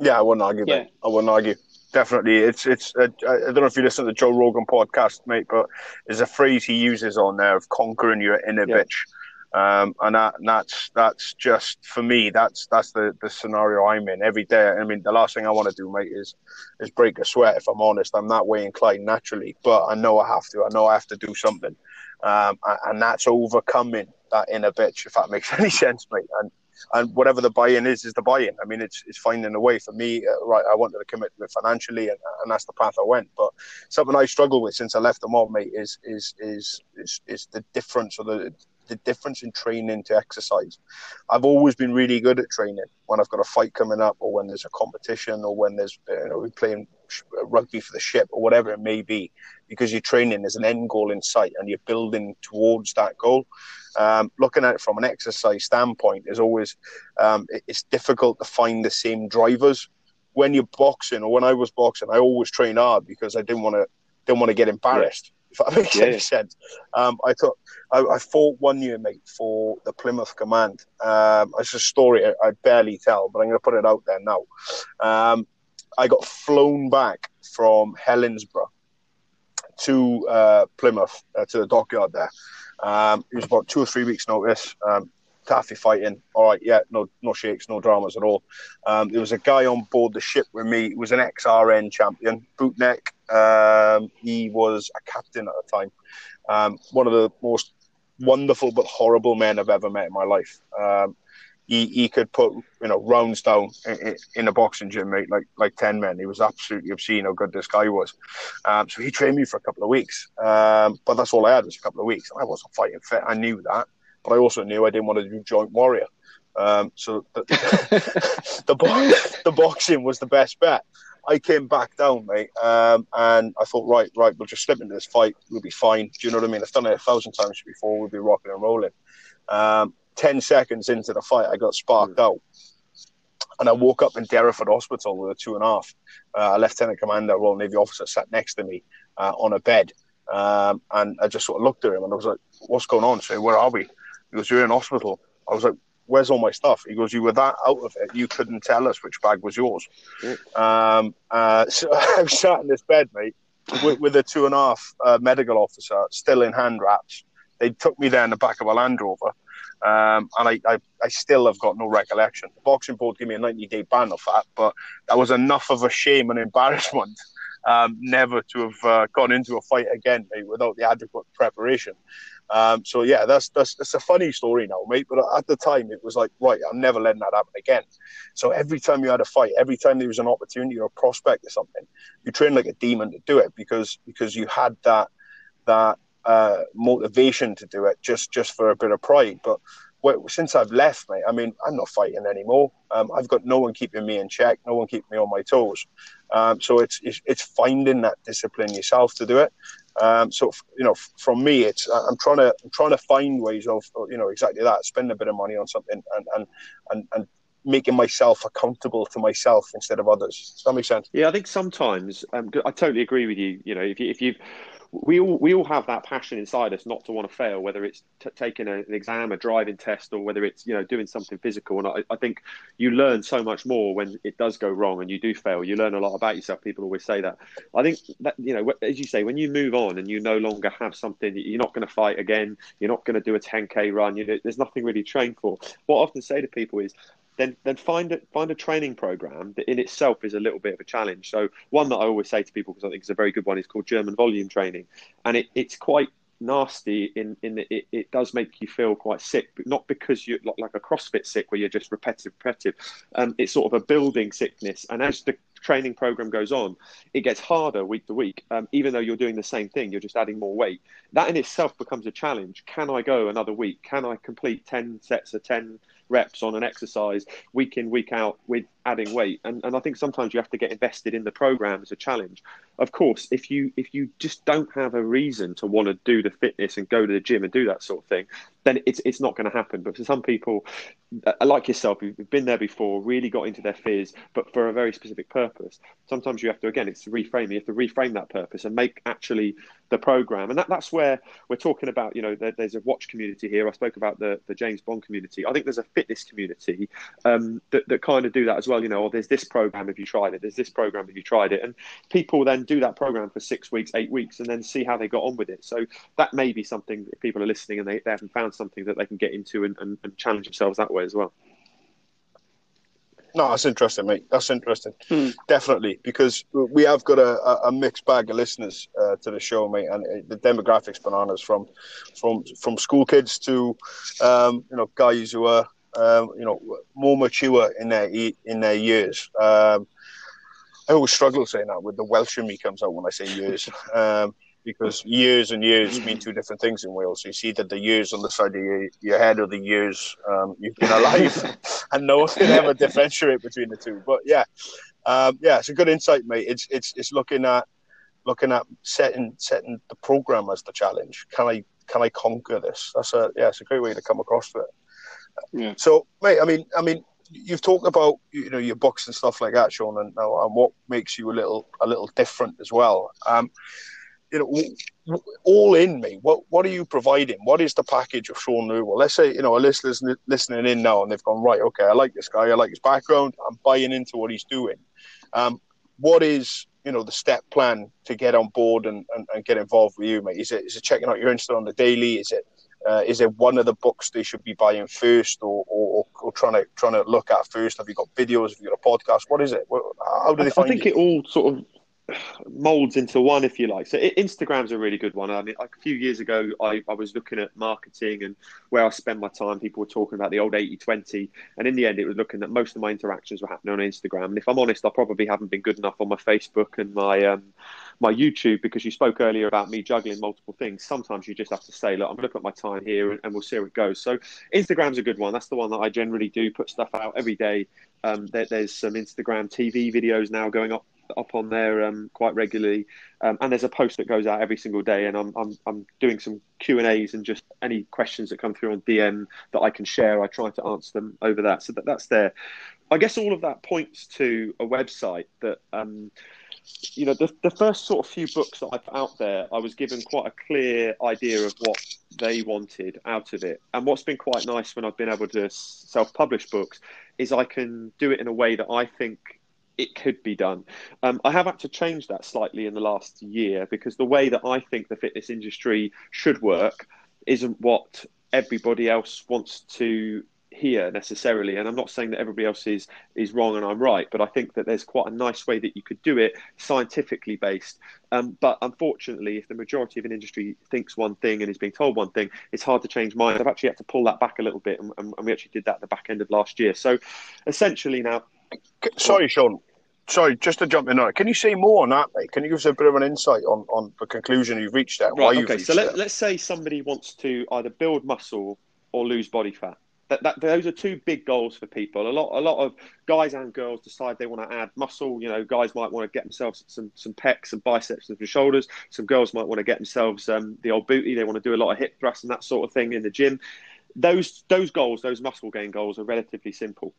Yeah, I wouldn't argue yeah. that. I wouldn't argue definitely. It's it's. Uh, I don't know if you listen to the Joe Rogan podcast, mate, but there's a phrase he uses on there of conquering your inner yeah. bitch. Um, and, that, and that's that's just for me. That's that's the, the scenario I'm in every day. I mean, the last thing I want to do, mate, is is break a sweat. If I'm honest, I'm that way inclined naturally, but I know I have to. I know I have to do something, um, and that's overcoming that inner bitch. If that [LAUGHS] makes any sense, mate. And and whatever the buy-in is, is the buy-in. I mean, it's it's finding a way for me. Uh, right, I wanted to commit financially, and, and that's the path I went. But something I struggle with since I left the mob, mate, is is is is, is the difference or the the difference in training to exercise. I've always been really good at training when I've got a fight coming up, or when there's a competition, or when there's you know we're playing rugby for the ship, or whatever it may be, because you're training there's an end goal in sight and you're building towards that goal. Um, looking at it from an exercise standpoint is always um, it's difficult to find the same drivers when you're boxing or when I was boxing. I always train hard because I didn't want to didn't want to get embarrassed. If that makes yeah. any sense. Um, I thought I, I, fought one year, mate, for the Plymouth Command. Um, it's a story I, I, barely tell, but I'm going to put it out there now. Um, I got flown back from Helensburgh to uh, Plymouth uh, to the dockyard there. Um, it was about two or three weeks' notice. Um, Taffy fighting. All right, yeah, no, no shakes, no dramas at all. Um, there was a guy on board the ship with me. He was an ex-RN champion, bootneck. Um, he was a captain at the time. Um, one of the most wonderful but horrible men I've ever met in my life. He, he could put you know rounds down in, in, a boxing gym, mate, like like ten men. He was absolutely obscene how good this guy was. Um, so he trained me for a couple of weeks, um, but that's all I had was a couple of weeks. I wasn't fighting fit. I knew that, but I also knew I didn't want to do joint warrior. Um, so the, [LAUGHS] the, the, the boxing was the best bet. I came back down, mate, um, and I thought, right, right, we'll just slip into this fight. We'll be fine. Do you know what I mean? I've done it a thousand times before. We'll be rocking and rolling. Um, 10 seconds into the fight, I got sparked mm. out. And I woke up in Derriford Hospital with a two and a half. Uh, a Lieutenant Commander, Royal Navy officer, sat next to me uh, on a bed. Um, and I just sort of looked at him and I was like, what's going on? So, where are we? He goes, you're in hospital. I was like, where's all my stuff? He goes, you were that out of it. You couldn't tell us which bag was yours. Mm. Um, uh, [LAUGHS] so I was sat in this bed, mate, with, with a two and a half uh, medical officer still in hand wraps. They took me there in the back of a Land Rover. Um, and I, I, I, still have got no recollection. The boxing board gave me a 90 day ban of that, but that was enough of a shame and embarrassment um, never to have uh, gone into a fight again mate, without the adequate preparation. Um, so yeah, that's, that's that's a funny story now, mate. But at the time, it was like, right, I'm never letting that happen again. So every time you had a fight, every time there was an opportunity or a prospect or something, you trained like a demon to do it because because you had that that uh, motivation to do it just just for a bit of pride. But since I've left, mate, I mean, I'm not fighting anymore. Um, I've got no one keeping me in check, no one keeping me on my toes. Um, so it's, it's, it's finding that discipline yourself to do it. Um, so you know, from me, it's I'm trying to I'm trying to find ways of you know exactly that, spend a bit of money on something and and and, and making myself accountable to myself instead of others. Does that make sense? Yeah, I think sometimes um, I totally agree with you. You know, if you if you've we all we all have that passion inside us not to want to fail, whether it's t- taking a, an exam, a driving test, or whether it's you know doing something physical. And I, I, think you learn so much more when it does go wrong and you do fail. You learn a lot about yourself. People always say that. I think that you know, as you say, when you move on and you no longer have something, you're not going to fight again. You're not going to do a 10k run. You know, there's nothing really trained for. What I often say to people is then then find a, find a training program that in itself is a little bit of a challenge. So one that I always say to people because I think it's a very good one is called German volume training, and it, it's quite nasty in in that it, it does make you feel quite sick, but not because you're like a CrossFit sick where you're just repetitive, repetitive. Um, it's sort of a building sickness, and as the training program goes on, it gets harder week to week. Um, even though you're doing the same thing, you're just adding more weight. That in itself becomes a challenge. Can I go another week? Can I complete ten sets of ten? Reps on an exercise week in week out with adding weight. And, and i think sometimes you have to get invested in the program as a challenge. Of course if you if you just don't have a reason to want to do the fitness and go to the gym and do that sort of thing then it's it's not going to happen. But for some people uh, like yourself who've been there before really got into their fears but for a very specific purpose. Sometimes you have to again it's reframe you have to reframe that purpose and make actually the program. And that, that's where we're talking about you know there, there's a watch community here. I spoke about the, the james bond community. I think there's a fitness community um, that, that kind of do that as well you know or there's this program if you tried it there's this program if you tried it and people then do that program for six weeks eight weeks and then see how they got on with it so that may be something if people are listening and they, they haven't found something that they can get into and, and, and challenge themselves that way as well no, that's interesting, mate. That's interesting. Hmm. Definitely, because we have got a, a mixed bag of listeners uh, to the show, mate, and uh, the demographics bananas from from from school kids to um, you know guys who are um, you know more mature in their in their years. Um, I always struggle saying that with the Welsh in me comes out when I say years. [LAUGHS] Um, because years and years mean two different things in Wales. You see that the years on the side of your, your head or the years um, you've been alive, [LAUGHS] and no one can ever differentiate between the two. But yeah, um, yeah, it's a good insight, mate. It's it's it's looking at looking at setting setting the program as the challenge. Can I can I conquer this? That's a yeah, it's a great way to come across to it. So, mate, I mean, I mean, you've talked about you know your books and stuff like that, Sean, and, and what makes you a little a little different as well. Um, you know, all in me, what what are you providing? What is the package of Sean Lerwill? Let's say you know a listener's listening in now and they've gone right. Okay, I like this guy. I like his background. I'm buying into what he's doing. Um, what is you know the step plan to get on board and, and, and, get involved with you, mate? Is it is it checking out your Insta on the daily? Is it uh, is it one of the books they should be buying first, or, or, or, trying to trying to look at first? Have you got videos? Have you got a podcast? What is it? How do they find I think it all sort of molds into one, if you like. So Instagram's a really good one. I mean, like a few years ago, I, I was looking at marketing and where I spend my time. People were talking about the old 80-20. And in the end, it was looking that most of my interactions were happening on Instagram. And if I'm honest, I probably haven't been good enough on my Facebook and my um, my YouTube because you spoke earlier about me juggling multiple things. Sometimes you just have to say, look, I'm going to put my time here and, and we'll see how it goes. So Instagram's a good one. That's the one that I generally do, put stuff out every day. Um, there, there's some Instagram TV videos now going up up on there um, quite regularly, um, and there's a post that goes out every single day, and I'm I'm, I'm doing some Q and A's and just any questions that come through on DM that I can share, I try to answer them over that. So that that's there. I guess all of that points to a website that. Um, you know, the, the first sort of few books that I put out there, I was given quite a clear idea of what they wanted out of it. And what's been quite nice when I've been able to self publish books is I can do it in a way that I think it could be done. Um, I have had to change that slightly in the last year because the way that I think the fitness industry should work isn't what everybody else wants to hear necessarily. And I'm not saying that everybody else is is wrong and I'm right, but I think that there's quite a nice way that you could do it scientifically based. Um, but unfortunately, if the majority of an industry thinks one thing and is being told one thing, it's hard to change minds. I've actually had to pull that back a little bit, and, and we actually did that at the back end of last year. So essentially, now. Sorry, Sean sorry, just to jump in on it, can you say more on that, mate? Can you give us a bit of an insight on, on the conclusion you've reached there? Right, okay, so let, us say somebody wants to either build muscle or lose body fat. That, that, those are two big goals for people. A lot, a lot of guys and girls decide they want to add muscle. You know, guys might want to get themselves some some pecs, some biceps, and some shoulders. Some girls might want to get themselves um, the old booty. They want to do a lot of hip thrusts and that sort of thing in the gym. Those those goals, those muscle gain goals, are relatively simple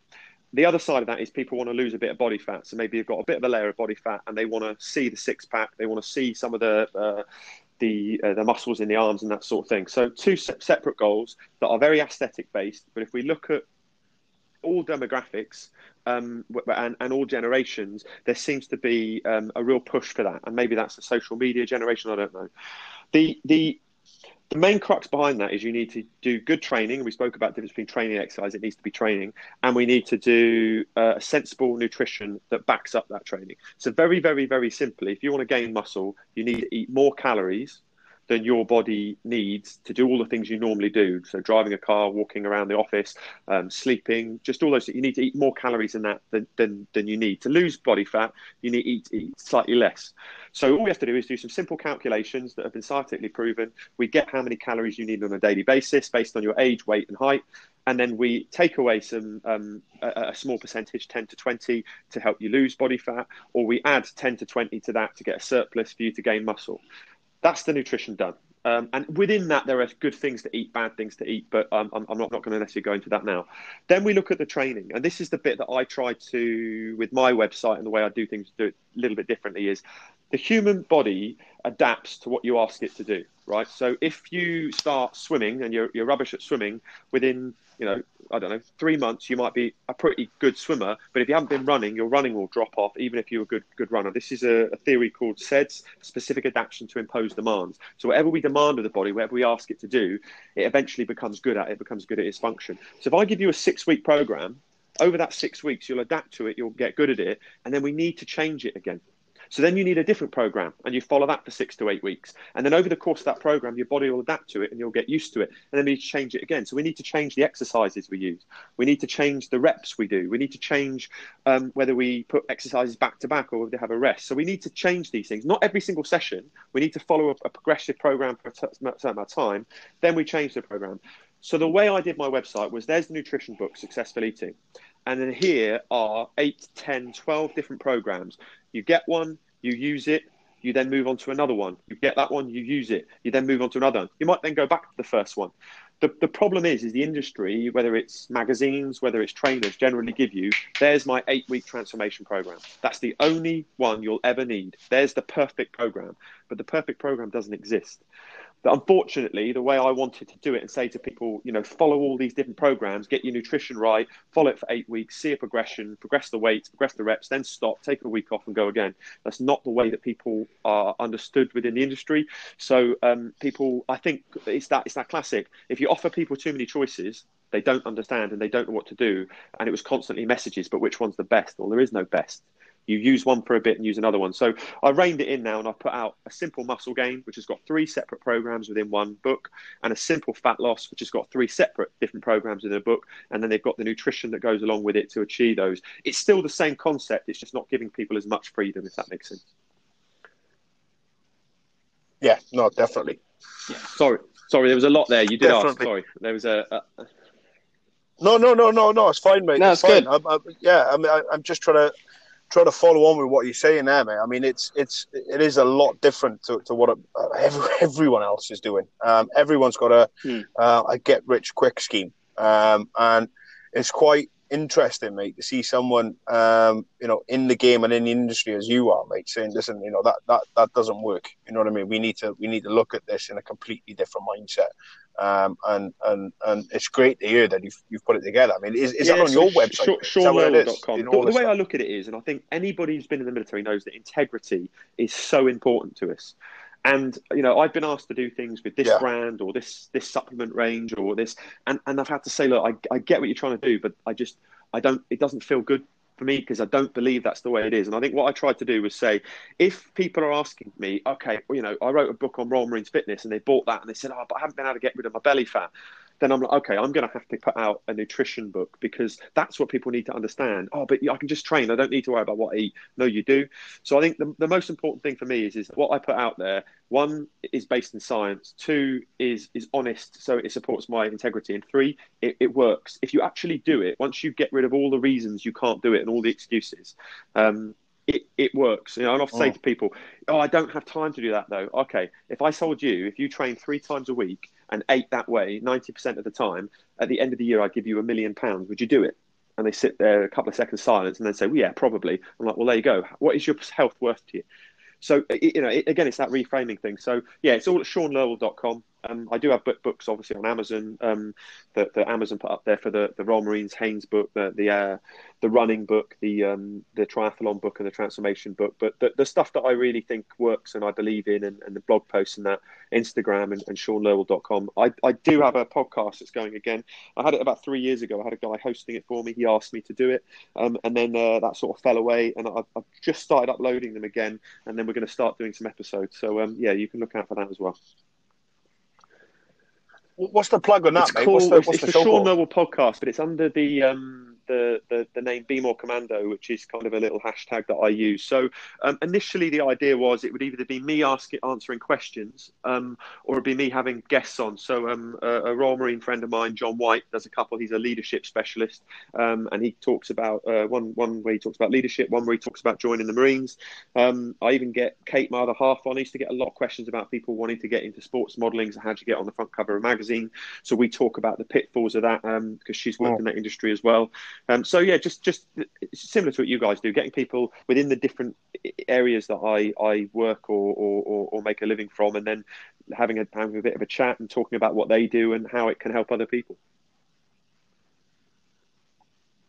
the other side of that is people want to lose a bit of body fat. So maybe you've got a bit of a layer of body fat, and they want to see the six pack. They want to see some of the uh, the uh, the muscles in the arms and that sort of thing. So two se- separate goals that are very aesthetic based. But if we look at all demographics um, and, and all generations, there seems to be um, a real push for that. And maybe that's the social media generation. I don't know. The the the main crux behind that is you need to do good training. We spoke about the difference between training and exercise. It needs to be training, and we need to do uh, a sensible nutrition that backs up that training. So very, very, very simply, if you want to gain muscle, you need to eat more calories than your body needs to do all the things you normally do. So driving a car, walking around the office, um, sleeping, just all those. You need to eat more calories than that than, than, than you need to lose body fat. You need to eat, eat slightly less. So all we have to do is do some simple calculations that have been scientifically proven. We get how many calories you need on a daily basis based on your age, weight, and height. And then we take away some um, a, a, small percentage, 10 to 20, to help you lose body fat, or we add 10 to 20 to that to get a surplus for you to gain muscle. That's the nutrition done. Um, and within that, there are good things to eat, bad things to eat, but um, I'm, I'm, not, not going to necessarily go into that now. Then we look at the training, and this is the bit that I try to, with my website and the way I do things, do it a little bit differently. Is the human body adapts to what you ask it to do, right? So if you start swimming and you're, you're rubbish at swimming, within you know I don't know three months you might be a pretty good swimmer, but if you haven't been running, your running will drop off even if you're a good good runner. This is a, a theory called SAIDS, specific adaptation to impose demands. So whatever we demand of the body, whatever we ask it to do, it eventually becomes good at. It becomes good at its function. So if I give you a six week program, over that six weeks you'll adapt to it, you'll get good at it, and then we need to change it again. So then you need a different program and you follow that for six to eight weeks. And then over the course of that program, your body will adapt to it and you'll get used to it. And then we need to change it again. So we need to change the exercises we use. We need to change the reps we do. We need to change um, whether we put exercises back to back or whether they have a rest. So we need to change these things. Not every single session. We need to follow a, a progressive program for a certain amount of time. Then we change the program. So the way I did my website was there's the nutrition book, Successful Eating. And then here are 8, 10, 12 different programs. You get one, you use it, you then move on to another one. You get that one, you use it, you then move on to another. one. You might then go back to the first one. The, the problem is, is the industry, whether it's magazines, whether it's trainers, generally give you, there's my eight week transformation program. That's the only one you'll ever need. There's the perfect program, but the perfect program doesn't exist. But unfortunately, the way I wanted to do it and say to people, you know, follow all these different programs, get your nutrition right, follow it for eight weeks, see a progression, progress the weights, progress the reps, then stop, take a week off, and go again. That's not the way that people are understood within the industry. So um, people, I think it's that it's that classic. If you offer people too many choices, they don't understand and they don't know what to do. And it was constantly messages, but which one's the best? Well, there is no best you use one for a bit and use another one. So I reined it in now and I put out a simple muscle gain, which has got three separate programs within one book, and a simple fat loss, which has got three separate different programs in a book. And then they've got the nutrition that goes along with it to achieve those. It's still the same concept, it's just not giving people as much freedom, if that makes sense. Yeah, no, definitely. Yeah. Sorry, sorry, there was a lot there. You did definitely. ask. Sorry, there was a, a. No, no, no, no, no. It's fine, mate. No, it's, it's fine. good. I, I, yeah, I mean, I, I'm just trying to trying to follow on with what you're saying there, mate. I mean, it's it's it is a lot different to, to what every, [LAUGHS] everyone else is doing. Um, everyone's got a hmm. uh, a get rich quick scheme, um, and it's quite interesting, mate, to see someone um, you know in the game and in the industry as you are, mate, saying, "Listen, you know that that that doesn't work." You know what I mean? We need to we need to look at this in a completely different mindset. Um, and and and it's great to hear that you've, you've put it together. I mean, is, is yeah, that on your website? Sh- SeanLerwill.com. The, the way I look at it is, and I think anybody who's been in the military knows that integrity is so important to us. And you know, I've been asked to do things with this yeah. brand or this this supplement range or this, and, and I've had to say, look, I, I get what you're trying to do, but I just I don't. It doesn't feel good for me because I don't believe that's the way it is. And I think what I tried to do was say, if people are asking me, okay, well, you know, I wrote a book on Royal Marines fitness and they bought that and they said, oh, but I haven't been able to get rid of my belly fat then I'm like, okay, I'm going to have to put out a nutrition book because that's what people need to understand. Oh, but I can just train. I don't need to worry about what I eat. No, you do. So I think the, the most important thing for me is, is what I put out there. One is based in science. Two is is honest, so it supports my integrity. And three, it, it works. If you actually do it, once you get rid of all the reasons you can't do it and all the excuses, um, it, it works. You know, I often oh. say to people, "Oh, I don't have time to do that though." Okay, if I told you if you train three times a week and ate that way 90% of the time, at the end of the year, I'd give you a million pounds. Would you do it? And they sit there a couple of seconds silence and then say, well, yeah, probably. I'm like, well, there you go. What is your health worth to you? So, you know, again, it's that reframing thing. So, yeah, it's all at seanlerwill.com. Um, I do have book, books, obviously, on Amazon um, that, that Amazon put up there for the, the Royal Marines Haynes book, the the, uh, the running book, the um, the triathlon book, and the transformation book. But the, the stuff that I really think works and I believe in, and, and the blog posts and that Instagram and, and SeanLerwill.com. I, I do have a podcast that's going again. I had it about three years ago. I had a guy hosting it for me. He asked me to do it, um, and then uh, that sort of fell away. And I've, I've, just started uploading them again, and then we're going to start doing some episodes. So um, yeah, you can look out for that as well. What's the plug on that, it's mate? Called, what's the, what's it's the, the Sean Lerwill podcast, but it's under the um, the, the, the name Be More Commando, which is kind of a little hashtag that I use. So um, initially, the idea was it would either be me asking answering questions, um, or it'd be me having guests on. So um, a, a, Royal Marine friend of mine, John White, does a couple. He's a leadership specialist, um, and he talks about uh, one one where he talks about leadership, one where he talks about joining the Marines. Um, I even get Kate, my other half, on. I used to get a lot of questions about people wanting to get into sports modelling. So how do you get on the front cover of a magazine? So we talk about the pitfalls of that because um, she's worked oh. in that industry as well. Um, so yeah, just just similar to what you guys do, getting people within the different areas that I, I work or, or, or make a living from, and then having a having a bit of a chat and talking about what they do and how it can help other people.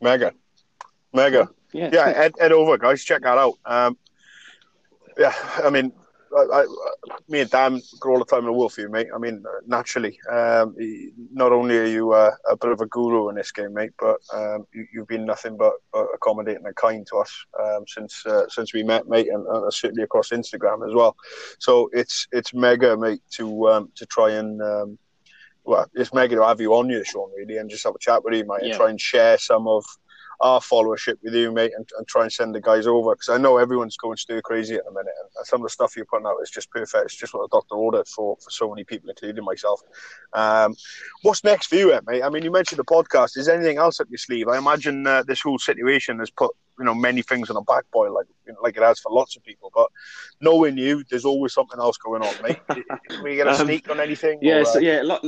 Mega, mega, yeah, yeah. Head, head over, guys. Check that out. Um, yeah, I mean, I, I, me and Dan go all the time in the world for you, mate. I mean, naturally, um, not only are you uh, a bit of a guru in this game, mate, but um, you, have been nothing but accommodating and kind to us um, since uh, since we met, mate, and, and, certainly across Instagram as well. So it's it's mega, mate, to um, to try and um, well, it's mega to have you on your Sean, really, and just have a chat with you, mate, yeah. and try and share some of our followership with you, mate, and, and try and send the guys over because I know everyone's going stir crazy at the minute, and some of the stuff you're putting out is just perfect. It's just what the doctor ordered for for so many people, including myself. Um, what's next for you, mate? I mean, you mentioned the podcast. Is anything else up your sleeve? I imagine uh, this whole situation has put you know many things on a back boil like like it has for lots of people. But knowing you, there's always something else going on, mate. [LAUGHS] we get a um, sneak on anything? Yeah, or, so, uh... yeah.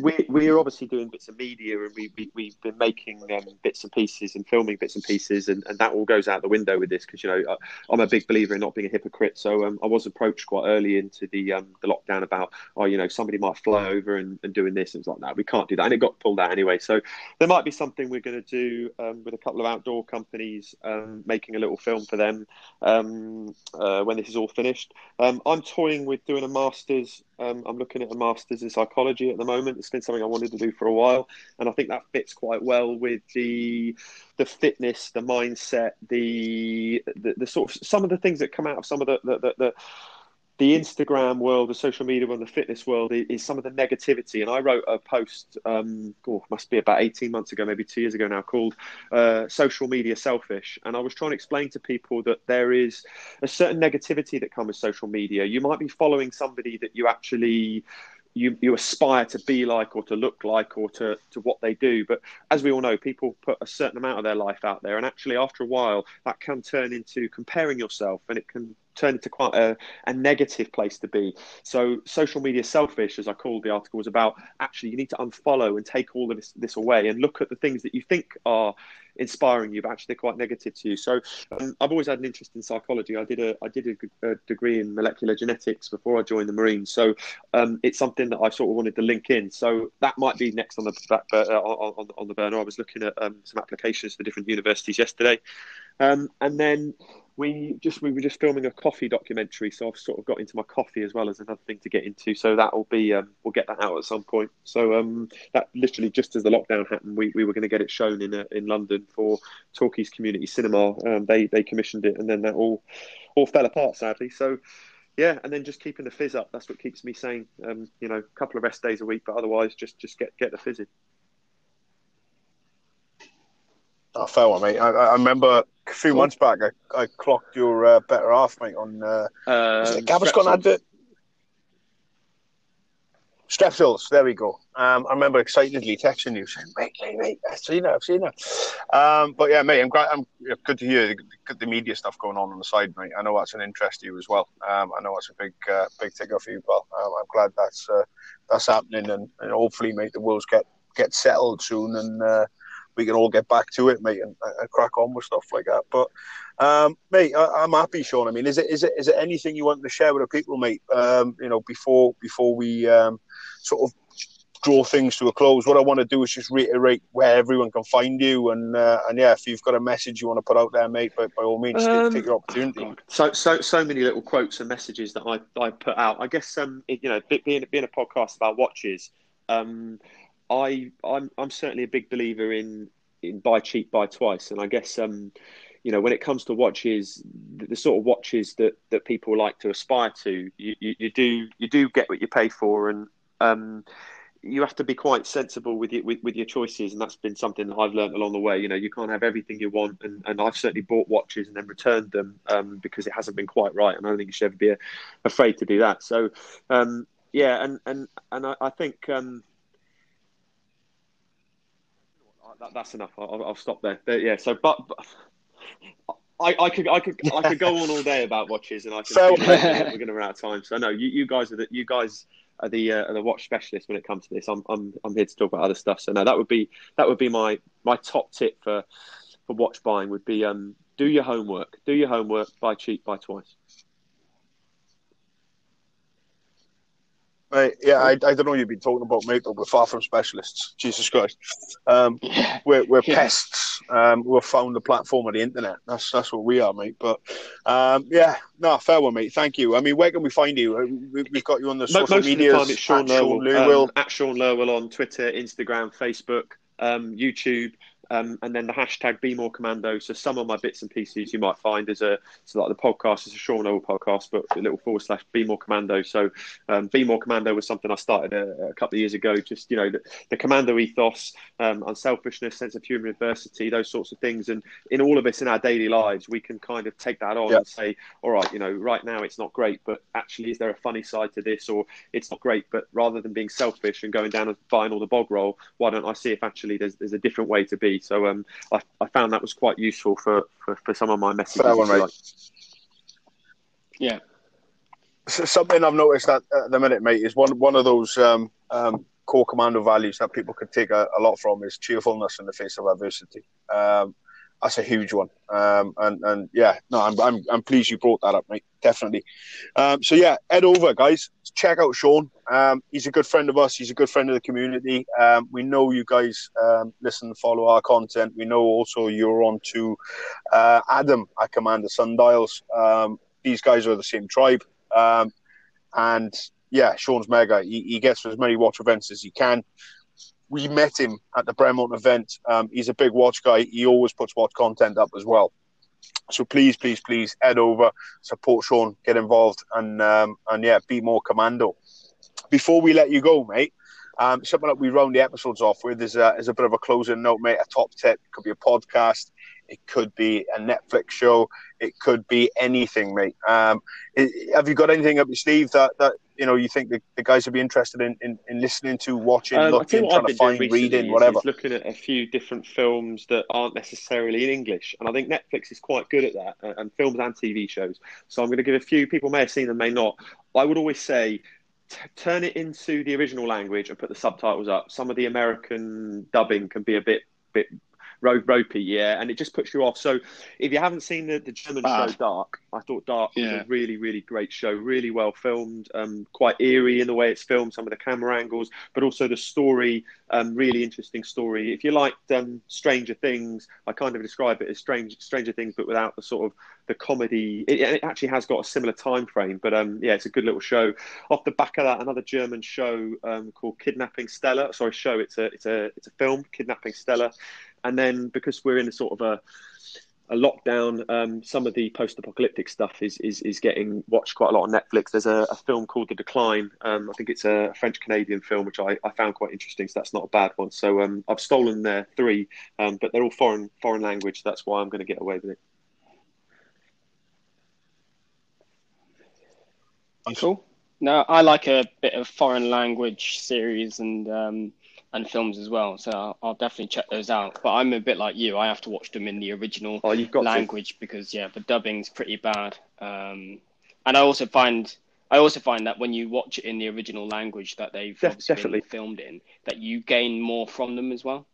we we're obviously doing bits of media, and we, we we've been making um, bits and pieces and filming bits and pieces, and, and that all goes out the window with this because you know I'm a big believer in not being a hypocrite. So um, I was approached quite early into the um, the lockdown about oh you know somebody might fly over and, and doing this and it's like that. We can't do that, and it got pulled out anyway. So there might be something we're going to do um, with a couple of outdoor companies um, making a little film for them um, uh, when this is all finished. Um, I'm toying with doing a master's. Um, I'm looking at a master's in psychology at the moment. It's been something I wanted to do for a while, and I think that fits quite well with the the fitness, the mindset, the the, the sort of some of the things that come out of some of the the, the, the Instagram world, the social media world, the fitness world is, some of the negativity. And I wrote a post, um, oh, must be about 18 months ago, maybe two years ago now, called uh, Social Media Selfish. And I was trying to explain to people that there is a certain negativity that comes with social media. You might be following somebody that you actually you, you aspire to be like or to look like or to, to what they do. But as we all know, people put a certain amount of their life out there. And actually, after a while, that can turn into comparing yourself and it can turned into quite a, a negative place to be. So social media selfish, as I called the article, was about actually you need to unfollow and take all of this, this away and look at the things that you think are inspiring you, but actually they're quite negative to you. So um, I've always had an interest in psychology. I did a I did a, a degree in molecular genetics before I joined the Marines. So um, it's something that I sort of wanted to link in. So that might be next on the back, uh, on, on, the burner. I was looking at um, some applications for different universities yesterday, um, and then we just we were just filming a coffee documentary, so I've sort of got into my coffee as well as another thing to get into. So that will be um, we'll get that out at some point. So um, that literally just as the lockdown happened, we, we were going to get it shown in uh, in London for Torquay's Community Cinema. Um, they they commissioned it, and then that all all fell apart sadly. So yeah, and then just keeping the fizz up. That's what keeps me sane. Um, you know, a couple of rest days a week, but otherwise just just get get the fizz in. I fell, mate. I, I remember a few cool. months back, I, I clocked your uh, better half, mate, on uh, uh Gaviscon advert. Strepsils, there we go. Um, I remember excitedly texting you saying, "Mate, mate, mate, I've seen her, I've seen her." Um, but yeah, mate, I'm glad. I'm good to hear the, the, media stuff going on on the side, mate. I know that's an interest to you as well. Um, I know that's a big, uh, big ticker for you, Well, Um, I'm glad that's uh, that's happening, and, and, hopefully, mate, the world's get get settled soon, and uh, we can all get back to it, mate, and, and crack on with stuff like that. But, um, mate, I, am happy, Sean. I mean, is it is it is it anything you want to share with the people, mate? Um, you know, before before we um, sort of draw things to a close, what I want to do is just reiterate where everyone can find you, and uh, and yeah, if you've got a message you want to put out there, mate, by, by all means, um, take your opportunity. So so so many little quotes and messages that I I put out. I guess um you know being being a podcast about watches. Um, I I'm I'm certainly a big believer in in buy cheap, buy twice, and I guess um, you know when it comes to watches, the, the, sort of watches that that people like to aspire to, you, you, you do you do get what you pay for, and um, you have to be quite sensible with your with, with, your choices, and that's been something that I've learned along the way. You know, you can't have everything you want, and, and I've certainly bought watches and then returned them um, because it hasn't been quite right, and I don't think you should ever be afraid to do that. So, um, yeah, and and and I, I think um, that, that's enough. I'll, I'll, stop there. But, yeah. So, but, but I, I, could I could I could go on all day about watches, and I could. [LAUGHS] So, we're going [LAUGHS] to run out of time. So no, you, you guys are the you guys are the uh, are the watch specialist when it comes to this. I'm I'm I'm here to talk about other stuff. So no, that would be that would be my my top tip for for watch buying would be um do your homework. Do your homework. Buy cheap. Buy twice. Mate, yeah, I, I don't know what you've been talking about, mate, but we're far from specialists. Jesus Christ. Um, Yeah. we're we're Yeah. pests. Um, we've found the platform of the internet. That's that's what we are, mate. But um, yeah, no, fair one, mate. Thank you. I mean, where can we find you? Uh, We, we've got you on the Mo- social Most media. of the time, it's Sean Lerwill, Lerwill. um, at Sean Lerwill on Twitter, Instagram, Facebook, um, YouTube, um, and then the hashtag Be More Commando. So some of my bits and pieces you might find as a so like the podcast is a Sean Lerwill podcast, but a little forward slash Be More Commando. So um, Be More Commando was something I started a, a couple of years ago. Just you know the, the commando ethos, um, unselfishness, sense of human adversity, those sorts of things, and in all of us in our daily lives, we can kind of take that on and say, all right, you know, right now it's not great, but actually, is there a funny side to this, or it's not great, but rather than being selfish and going down and buying all the bog roll, why don't I see if actually there's there's a different way to be? So um, I, I found that was quite useful for, for, for some of my messages. One, if you mate. like. Yeah. S- something I've noticed at, at the minute, mate, is one one of those um, um, core commando values that people could take a, a lot from is cheerfulness in the face of adversity. Um, that's a huge one, um, and and yeah, no, I'm, I'm I'm pleased you brought that up, mate. Definitely. Um, so yeah, head over, guys. Check out Sean. Um, he's a good friend of us. He's a good friend of the community. Um, we know you guys um, listen and follow our content. We know also you're on to uh, Adam at Commander Sundials. Um, these guys are the same tribe. And yeah, Sean's mega. He, he gets as many watch events as he can. We met him at the Bremont event. Um, he's a big watch guy. He always puts watch content up as well. So please, please, please head over, support Sean, get involved, and um, and yeah, be more commando. Before we let you go, mate, um, something that we round the episodes off with is a, is a bit of a closing note, mate. A top tip could be a podcast, it could be a Netflix show, it could be anything, mate. Um, i- have you got anything up your sleeve that, that you know you think the, the guys would be interested in, in, in listening to, watching, Um, looking, trying to find, reading, whatever? looking at a few different films that aren't necessarily in English, and I think Netflix is quite good at that, uh, and films and TV shows. So I'm going to give a few people may have seen them, may not. I would always say. T- turn it into the original language and put the subtitles up. Some of the American dubbing can be a bit bit ro- ropey, yeah, and it just puts you off. So if you haven't seen the, the German Bad. show Dark, I thought Dark was a really, really great show, really well filmed, um, quite eerie in the way it's filmed, some of the camera angles, but also the story, um, really interesting story. If you liked um, Stranger Things, I kind of describe it as strange, Stranger Things, but without the sort of the comedy. It, it actually has got a similar time frame, but um, yeah, it's a good little show. Off the back of that, another German show um, called Kidnapping Stella. Sorry, show. It's a it's a it's a film, Kidnapping Stella. And then because we're in a sort of a a lockdown, um, some of the post-apocalyptic stuff is, is is getting watched quite a lot on Netflix. There's a, a film called The Decline. Um, I think it's a French-Canadian film, which I, I found quite interesting. So that's not a bad one. So um, I've stolen their three, um, but they're all foreign foreign language. That's why I'm going to get away with it. Cool. No, I like a bit of foreign language series and um, and films as well, so I'll, I'll definitely check those out. But I'm a bit like you; I have to watch them in the original Oh, got to. language because yeah, the dubbing's pretty bad. Um, and I also find I also find that when you watch it in the original language that they've been definitely. filmed in, that you gain more from them as well.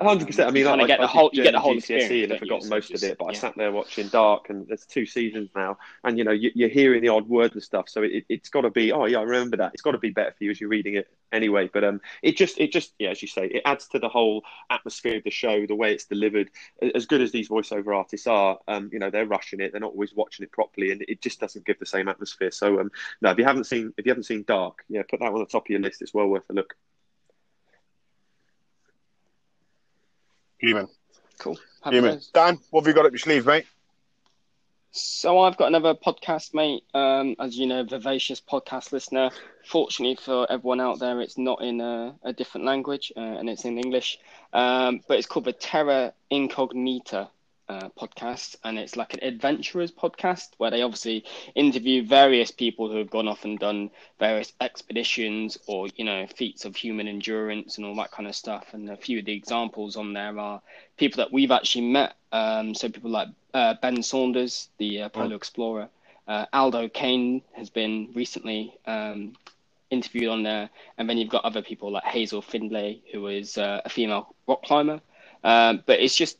Hundred percent. I mean, I, I, get the whole- you get the whole GCSE and I've don't forgotten most just- of it, but I sat there watching Dark, and there's two seasons now, and you know you, you're hearing the odd word and stuff. So it, it's got to be. Oh yeah, I remember that. It's got to be better for you as you're reading it anyway. But um, it just it just yeah, as you say, it adds to the whole atmosphere of the show, the way it's delivered. As good as these voiceover artists are, um, you know, they're rushing it. They're not always watching it properly, and it just doesn't give the same atmosphere. So um, no, if you haven't seen if you haven't seen Dark, yeah, put that on the top of your list. It's well worth a look. Human. Cool. Happy Human. days. Dan, what have you got up your sleeve, mate? So I've got another podcast, mate. Um, as you know, vivacious podcast listener. Fortunately for everyone out there, it's not in a, a different language uh, and it's in English. Um, but it's called the Terra Incognita uh, podcast, and it's like an adventurers podcast where they obviously interview various people who have gone off and done various expeditions or you know feats of human endurance and all that kind of stuff. And a few of the examples on there are people that we've actually met. Um, so people like uh, Ben Saunders, the uh, polar explorer. Uh, Aldo Kane has been recently um, interviewed on there, and then you've got other people like Hazel Findlay, who is uh, a female rock climber. Um, but it's just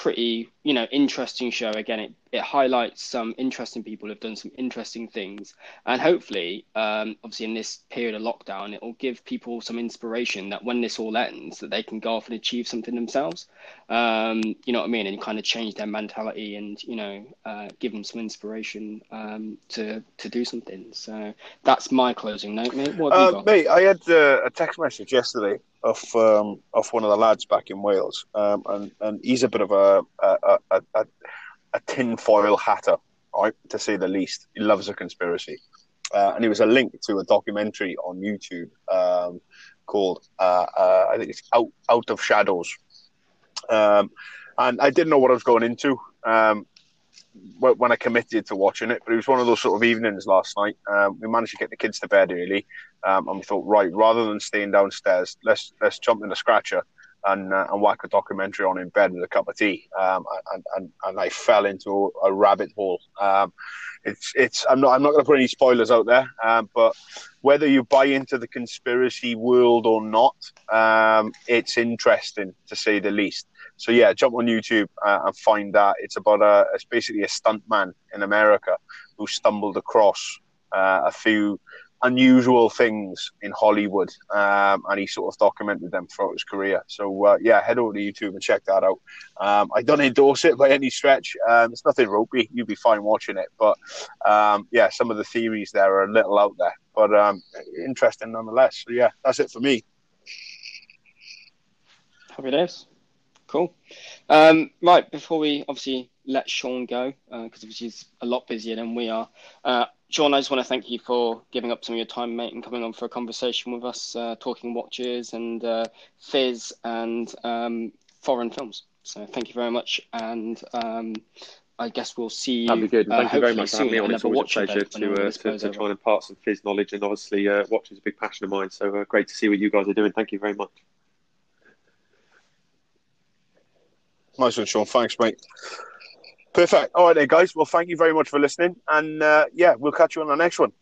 pretty, you know, interesting show. Again, it, it highlights some interesting people who've done some interesting things, and hopefully, um, obviously in this period of lockdown, it will give people some inspiration that when this all ends, that they can go off and achieve something themselves. Um, you know what I mean, and kind of change their mentality, and you know, uh, give them some inspiration um, to to do something. So that's my closing note, mate. What have you Uh, got? mate, I had uh, a text message yesterday off um, off one of the lads back in Wales, um, and and he's a bit of a a, a, a, a tinfoil hatter, right, to say the least. He loves a conspiracy, uh, and it was a link to a documentary on YouTube um, called uh, uh, I think it's Out Out of Shadows, um, and I didn't know what I was going into. Um, when I committed to watching it, but it was one of those sort of evenings last night. Um, we managed to get the kids to bed early, um, and we thought, right, rather than staying downstairs, let's let's jump in the scratcher and uh, and whack a documentary on in bed with a cup of tea. Um, and, and and I fell into a rabbit hole. Um, it's it's I'm not I'm not going to put any spoilers out there, um, but whether you buy into the conspiracy world or not, um, it's interesting to say the least. So yeah, jump on YouTube uh, and find that. It's about a it's basically a stuntman in America who stumbled across uh, a few unusual things in Hollywood, um, and he sort of documented them throughout his career. So uh, yeah, head over to YouTube and check that out. Um, I don't endorse it by any stretch. Um, it's nothing ropey. You'd be fine watching it, but um, yeah, some of the theories there are a little out there, but um, interesting nonetheless. So yeah, that's it for me. Happy days. Cool. Um, right, before we obviously let Sean go, because obviously he's a lot busier than we are. Uh, Sean, I just want to thank you for giving up some of your time, mate, and coming on for a conversation with us, uh, talking watches and uh, fizz and um, foreign films. So thank you very much, and um, I guess we'll see you. That'd be good. And uh, Thank you very much for having soon me on. It's another always a watch pleasure event when all to, uh, to, to try and impart some fizz knowledge. And obviously, uh, watching is a big passion of mine. So uh, great to see what you guys are doing. Thank you very much. Nice one, Sean. Thanks, mate. Perfect. All right, then, guys. Well, thank you very much for listening, and uh, yeah, we'll catch you on the next one.